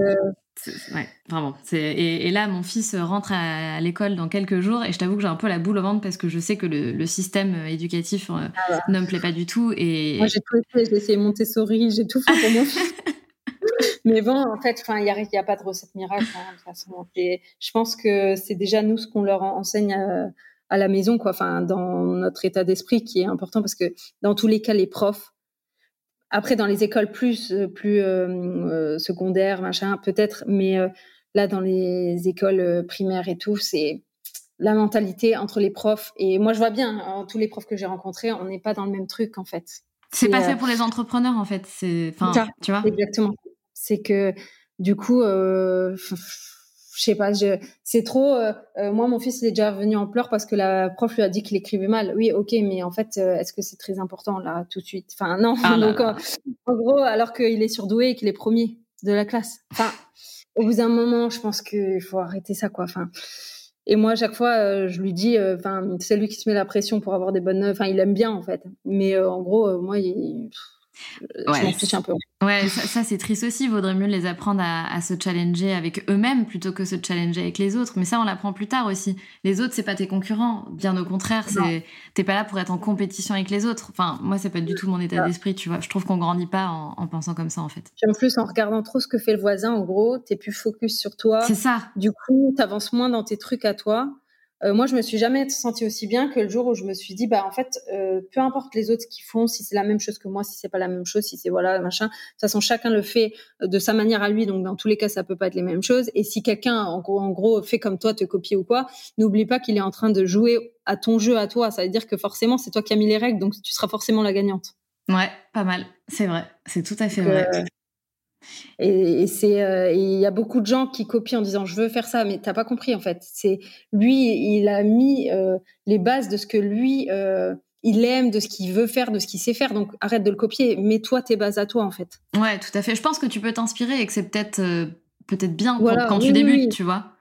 ouais, vraiment. Et, et, là, mon fils rentre à, l'école dans quelques jours et je t'avoue que j'ai un peu la boule au ventre parce que je sais que le, le système éducatif euh, ah ne me plaît pas du tout. Et moi, j'ai tout fait, j'ai essayé Montessori, j'ai tout fait pour mon fils. Mais bon, en fait, il n'y a, y a pas de recette miracle. Hein, de toute façon. je pense que c'est déjà nous ce qu'on leur enseigne à, à la maison, quoi. Enfin, dans notre état d'esprit qui est important parce que dans tous les cas, les profs, après dans les écoles plus plus euh, euh, secondaires, machin, peut-être, mais euh, là dans les écoles primaires et tout, c'est la mentalité entre les profs. Et moi, je vois bien, hein, tous les profs que j'ai rencontrés, on n'est pas dans le même truc en fait. C'est pas fait pour les entrepreneurs en fait. C'est, tu vois. Exactement. C'est que du coup je sais pas, c'est trop. Euh, euh, moi, mon fils il est déjà venu en pleurs parce que la prof lui a dit qu'il écrivait mal. Oui, ok, mais en fait, euh, est-ce que c'est très important là tout de suite? Enfin, non. Ah Donc, en, gros, alors qu'il est surdoué et qu'il est premier de la classe. Enfin, au bout d'un moment, je pense qu'il faut arrêter ça, quoi. Enfin. Et moi, à chaque fois, je lui dis, enfin, c'est lui qui se met la pression pour avoir des bonnes. Enfin, il aime bien en fait. Mais en gros, moi, il, ouais, un peu. Ouais, ça, c'est triste aussi. Vaudrait mieux les apprendre à, se challenger avec eux-mêmes plutôt que se challenger avec les autres. Mais ça, on l'apprend plus tard aussi. Les autres, c'est pas tes concurrents. Bien au contraire, c'est t'es pas là pour être en compétition avec les autres. Enfin, moi, c'est pas du tout mon état d'esprit. Tu vois, je trouve qu'on grandit pas en, pensant comme ça en fait. En plus, en regardant trop ce que fait le voisin, en gros, t'es plus focus sur toi. C'est ça. Du coup, t'avances moins dans tes trucs à toi. Euh, moi, je me suis jamais sentie aussi bien que le jour où je me suis dit, bah en fait, euh, peu importe les autres qui font, si c'est la même chose que moi, si c'est pas la même chose, si c'est voilà machin. De toute façon, chacun le fait de sa manière à lui, donc dans tous les cas, ça peut pas être les mêmes choses. Et si quelqu'un, en gros, en gros, fait comme toi, te copie ou quoi, n'oublie pas qu'il est en train de jouer à ton jeu à toi. Ça veut dire que forcément, c'est toi qui as mis les règles, donc tu seras forcément la gagnante. Ouais, pas mal. C'est vrai. C'est tout à fait vrai. Euh, et, c'est, euh, il y a beaucoup de gens qui copient en disant je veux faire ça, mais t'as pas compris en fait. C'est lui, il a mis euh, les bases de ce que lui euh, il aime, de ce qu'il veut faire, de ce qu'il sait faire. Donc arrête de le copier, mets-toi tes bases à toi en fait. Ouais, tout à fait. Je pense que tu peux t'inspirer et que c'est peut-être peut-être bien quand tu débutes, tu vois.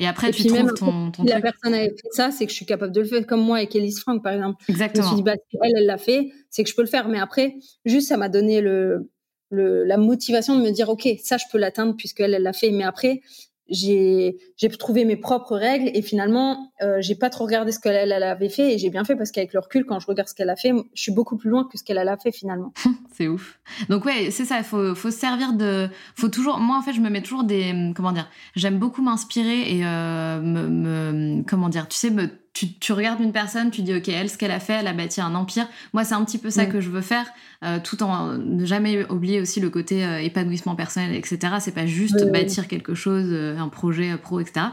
Et après, tu trouves même, ton, ton si la personne a fait ça, c'est que je suis capable de le faire, comme moi avec Elise Frank, par exemple. Exactement. Je me suis dit, bah, elle, elle l'a fait, c'est que je peux le faire. Mais après, juste, ça m'a donné le, la motivation de me dire ok ça je peux l'atteindre puisqu'elle elle l'a fait. Mais après j'ai trouvé mes propres règles et finalement euh, j'ai pas trop regardé ce qu'elle elle, avait fait et j'ai bien fait parce qu'avec le recul quand je regarde ce qu'elle a fait je suis beaucoup plus loin que ce qu'elle a fait finalement. C'est ouf. Donc ouais c'est ça. Il faut faut se servir de faut toujours moi en fait je me mets toujours des comment dire j'aime beaucoup m'inspirer et euh, me, comment dire tu sais me tu, tu, regardes une personne, tu dis ok elle ce qu'elle a fait, elle a bâti un empire. Moi c'est un petit peu ça mm. que je veux faire, euh, tout en ne jamais oublier aussi le côté euh, épanouissement personnel, etc. C'est pas juste bâtir quelque chose, euh, un projet pro, etc.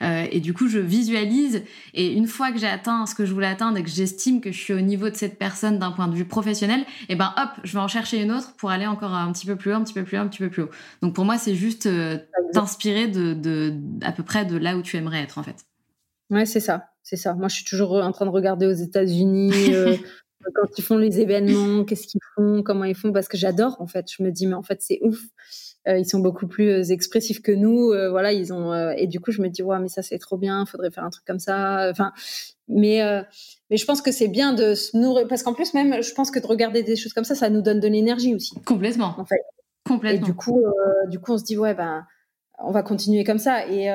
et du coup je visualise et une fois que j'ai atteint ce que je voulais atteindre et que j'estime que je suis au niveau de cette personne d'un point de vue professionnel, et eh ben hop je vais en chercher une autre pour aller encore un petit peu plus haut, un petit peu plus haut, un petit peu plus haut. Donc pour moi c'est juste t'inspirer de, de à peu près de là où tu aimerais être en fait. Ouais c'est ça c'est ça. Moi, je suis toujours en train de regarder aux États-Unis euh, quand ils font les événements, qu'est-ce qu'ils font, comment ils font, parce que j'adore. En fait, je me dis, mais en fait, c'est ouf. Euh, ils sont beaucoup plus euh, expressifs que nous. voilà, ils ont. et du coup, je me dis, ouais, mais ça, c'est trop bien. Faudrait faire un truc comme ça. Enfin, mais mais je pense que c'est bien de se nourrir, parce qu'en plus, même, je pense que de regarder des choses comme ça, ça nous donne de l'énergie aussi. Complètement. En fait. Complètement. Et du coup, du coup, on se dit, ouais, ben, on va continuer comme ça. Et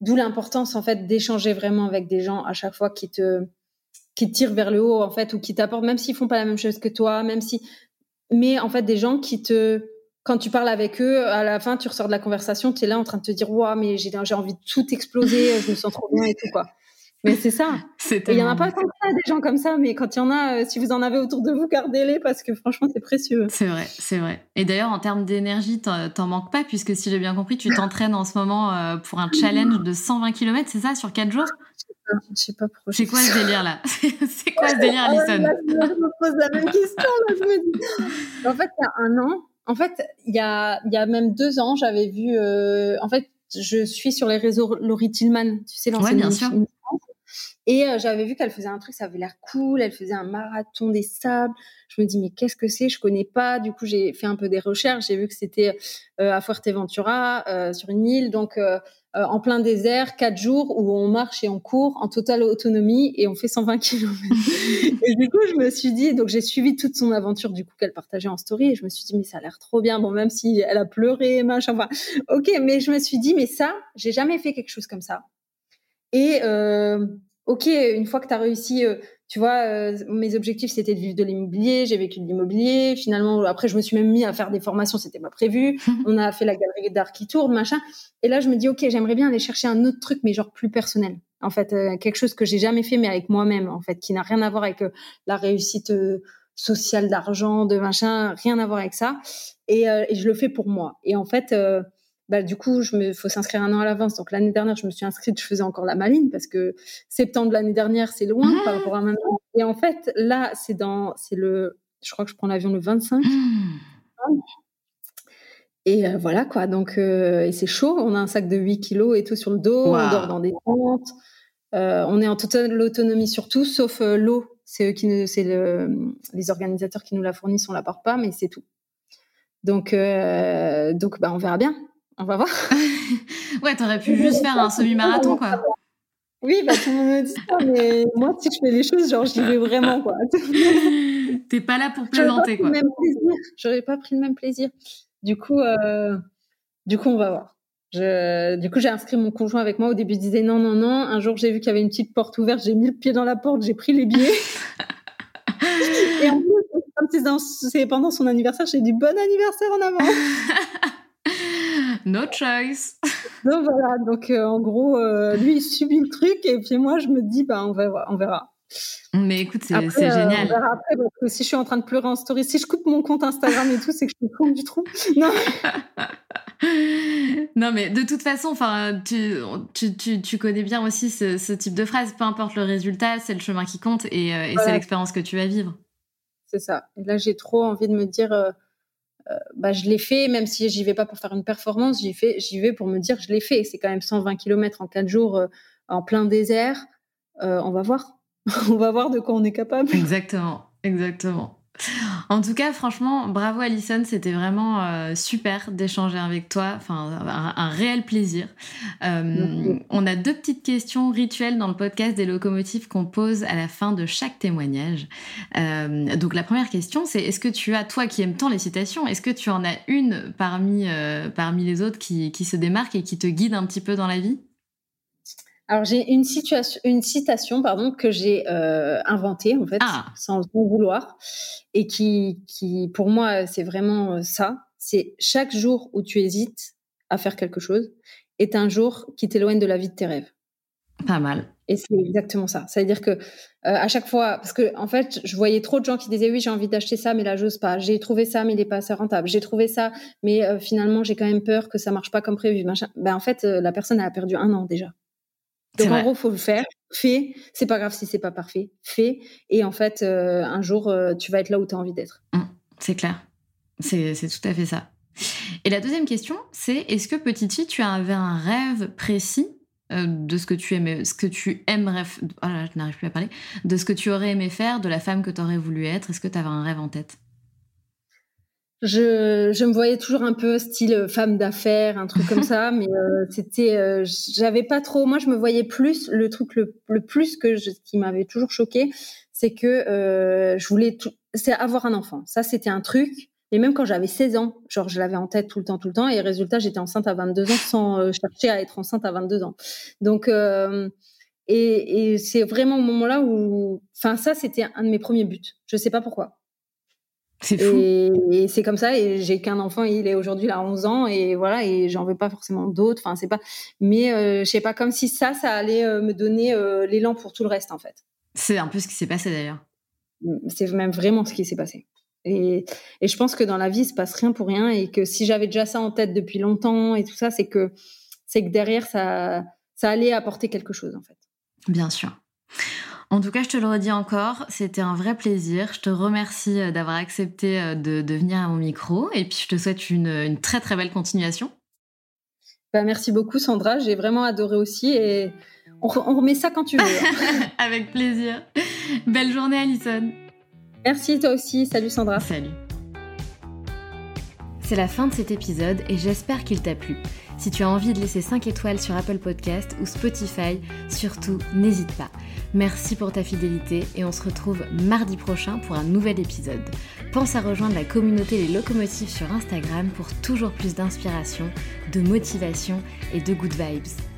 D'où l'importance en fait d'échanger vraiment avec des gens à chaque fois qui te qui tirent vers le haut en fait ou qui t'apportent même s'ils font pas la même chose que toi, même si mais en fait des gens qui te quand tu parles avec eux, à la fin, tu ressors de la conversation, tu es là en train de te dire, waouh, mais j'ai, j'ai envie de tout exploser, je me sens trop bien et tout, quoi. Mais c'est ça. Il y en a pas tant que ça, des gens comme ça, mais quand il y en a, euh, si vous en avez autour de vous, gardez-les parce que franchement, c'est précieux. C'est vrai, c'est vrai. Et d'ailleurs, en termes d'énergie, t'en manques pas puisque si j'ai bien compris, tu t'entraînes en ce moment euh, pour un challenge de 120 km, c'est ça, sur 4 jours? Je sais pas pourquoi. C'est quoi ce délire là C'est quoi ce délire, Alison? Je me pose la même question. Là, je me dis. En fait, il y a un an, en fait, il y a, il y a même deux ans, j'avais vu. Euh, en fait, je suis sur les réseaux Laurie Tillman, tu sais, l'ancienne ouais, bien sûr. Et euh, j'avais vu qu'elle faisait un truc, ça avait l'air cool. Elle faisait un marathon des sables. Je me dis mais qu'est-ce que c'est? Je connais pas. Du coup j'ai fait un peu des recherches. J'ai vu que c'était euh, à Fuerteventura, euh, sur une île, donc en plein désert, quatre jours où on marche et on court en totale autonomie et on fait 120 km. et du coup je me suis dit, donc j'ai suivi toute son aventure du coup qu'elle partageait en story et je me suis dit mais ça a l'air trop bien. Bon même si elle a pleuré, machin. Enfin ok, mais je me suis dit mais ça j'ai jamais fait quelque chose comme ça. Et ok, une fois que tu as réussi, euh, tu vois, euh, mes objectifs c'était de vivre de l'immobilier, j'ai vécu de l'immobilier. Finalement, après, je me suis même mis à faire des formations, c'était pas prévu. On a fait la galerie d'art qui tourne, machin. Et là, je me dis, ok, j'aimerais bien aller chercher un autre truc, mais genre plus personnel. En fait, euh, quelque chose que j'ai jamais fait, mais avec moi-même, en fait, qui n'a rien à voir avec la réussite sociale d'argent, de machin, rien à voir avec ça. Et, et, je le fais pour moi. Et en fait bah, du coup, je me, faut s'inscrire un an à l'avance. Donc l'année dernière, je me suis inscrite, je faisais encore la maline parce que septembre l'année dernière, c'est loin par rapport à maintenant. Et en fait, là, c'est dans, c'est le, je crois que je prends l'avion le 25. Et euh, voilà quoi. Donc, euh, et c'est chaud. On a un sac de 8 kilos et tout sur le dos. On dort dans des tentes. Euh, on est en totale autonomie sur tout, sauf l'eau. C'est eux qui, c'est le, les organisateurs qui nous la fournissent. On la porte pas, mais c'est tout. Donc, donc, bah, on verra bien. On va voir. ouais, t'aurais pu juste faire un semi-marathon, quoi. Oui, bah, tout le monde me dit ça, mais moi, si je fais les choses, genre, j'y vais vraiment, quoi. T'es pas là pour plaisanter, quoi. J'aurais pas pris le même plaisir. Du coup, euh, du coup, on va voir. Je, du coup, j'ai inscrit mon conjoint avec moi. Au début, je disais non, non, non. Un jour, j'ai vu qu'il y avait une petite porte ouverte. J'ai mis le pied dans la porte. J'ai pris les billets. Et en plus, comme c'est pendant son anniversaire, j'ai dit bon anniversaire en avant. no choice. donc voilà, donc euh, en gros, euh, lui il subit le truc et puis moi je me dis bah on verra. On verra. Mais écoute, c'est euh, génial. on verra après, parce que si je suis en train de pleurer en story, si je coupe mon compte Instagram et tout, c'est que je me compte du trou. Non. non, mais de toute façon, enfin, tu, tu, tu, connais bien aussi ce, ce, type de phrase. Peu importe le résultat, c'est le chemin qui compte et, et c'est l'expérience que tu vas vivre. C'est ça. Et là, j'ai trop envie de me dire, bah, je l'ai fait, même si j'y vais pas pour faire une performance, j'y, fais, j'y vais pour me dire je l'ai fait. C'est quand même 120 km en 4 jours euh, en plein désert. Euh, on va voir. on va voir de quoi on est capable. Exactement, exactement. En tout cas, franchement, bravo Alison, c'était vraiment euh, super d'échanger avec toi, enfin un, réel plaisir. Euh, on a deux petites questions rituelles dans le podcast des locomotives qu'on pose à la fin de chaque témoignage. Euh, donc la première question, c'est est-ce que tu as, toi qui aimes tant les citations, est-ce que tu en as une parmi, parmi les autres qui, qui se démarque et qui te guide un petit peu dans la vie? Alors j'ai une situation, une citation pardon que j'ai euh, inventée en fait ah. sans vouloir et qui, qui pour moi c'est vraiment euh, ça. C'est chaque jour où tu hésites à faire quelque chose est un jour qui t'éloigne de la vie de tes rêves. Pas mal. Et c'est exactement ça. C'est-à-dire que euh, à chaque fois, parce que en fait, je voyais trop de gens qui disaient oui, j'ai envie d'acheter ça, mais là, j'ose pas. J'ai trouvé ça, mais il est pas assez rentable. J'ai trouvé ça, mais euh, finalement, j'ai quand même peur que ça marche pas comme prévu. Ben en fait, la personne elle a perdu un an déjà. Donc en gros, faut le faire, fais. C'est pas grave si c'est pas parfait, fais. Et en fait, euh, un jour, euh, tu vas être là où tu as envie d'être. Mmh, c'est clair. C'est tout à fait ça. Et la deuxième question, c'est est-ce que petite fille, tu avais un rêve précis euh, de ce que tu aimais, ce que tu aimerais, oh là, je n'arrive plus à parler, de ce que tu aurais aimé faire, de la femme que tu aurais voulu être? Est-ce que tu avais un rêve en tête? Je, je me voyais toujours un peu style euh, femme d'affaires, un truc comme ça, mais euh, c'était, euh, j'avais pas trop. Moi, je me voyais plus le truc le, le plus que je, qui m'avait toujours choqué, c'est que euh, je voulais, c'est avoir un enfant. Ça, c'était un truc. Et même quand j'avais 16 ans, genre je l'avais en tête tout le temps, tout le temps. Et résultat, j'étais enceinte à 22 ans sans chercher à être enceinte à 22 ans. Donc et, et c'est vraiment au moment là où, enfin ça, c'était un de mes premiers buts. Je sais pas pourquoi. C'est fou. Et, c'est comme ça. Et j'ai qu'un enfant, il est aujourd'hui là 11 ans, et voilà. Et j'en veux pas forcément d'autres. Enfin, c'est pas. Mais euh, je sais pas, comme si ça, ça allait euh, me donner euh, l'élan pour tout le reste, en fait. C'est un peu ce qui s'est passé d'ailleurs. C'est même vraiment ce qui s'est passé. Et, et, je pense que dans la vie, il se passe rien pour rien, et que si j'avais déjà ça en tête depuis longtemps et tout ça, c'est que c'est que derrière, ça, ça allait apporter quelque chose, en fait. Bien sûr. En tout cas, je te le redis encore, c'était un vrai plaisir. Je te remercie euh, d'avoir accepté euh, de, venir à mon micro et puis je te souhaite une, très très belle continuation. Bah, merci beaucoup Sandra, j'ai vraiment adoré aussi et on, remet ça quand tu veux. Hein. Avec plaisir. Belle journée Alison. Merci toi aussi, salut Sandra. Salut. C'est la fin de cet épisode et j'espère qu'il t'a plu. Si tu as envie de laisser 5 étoiles sur Apple Podcast ou Spotify, surtout n'hésite pas. Merci pour ta fidélité et on se retrouve mardi prochain pour un nouvel épisode. Pense à rejoindre la communauté Les Locomotives sur Instagram pour toujours plus d'inspiration, de motivation et de good vibes.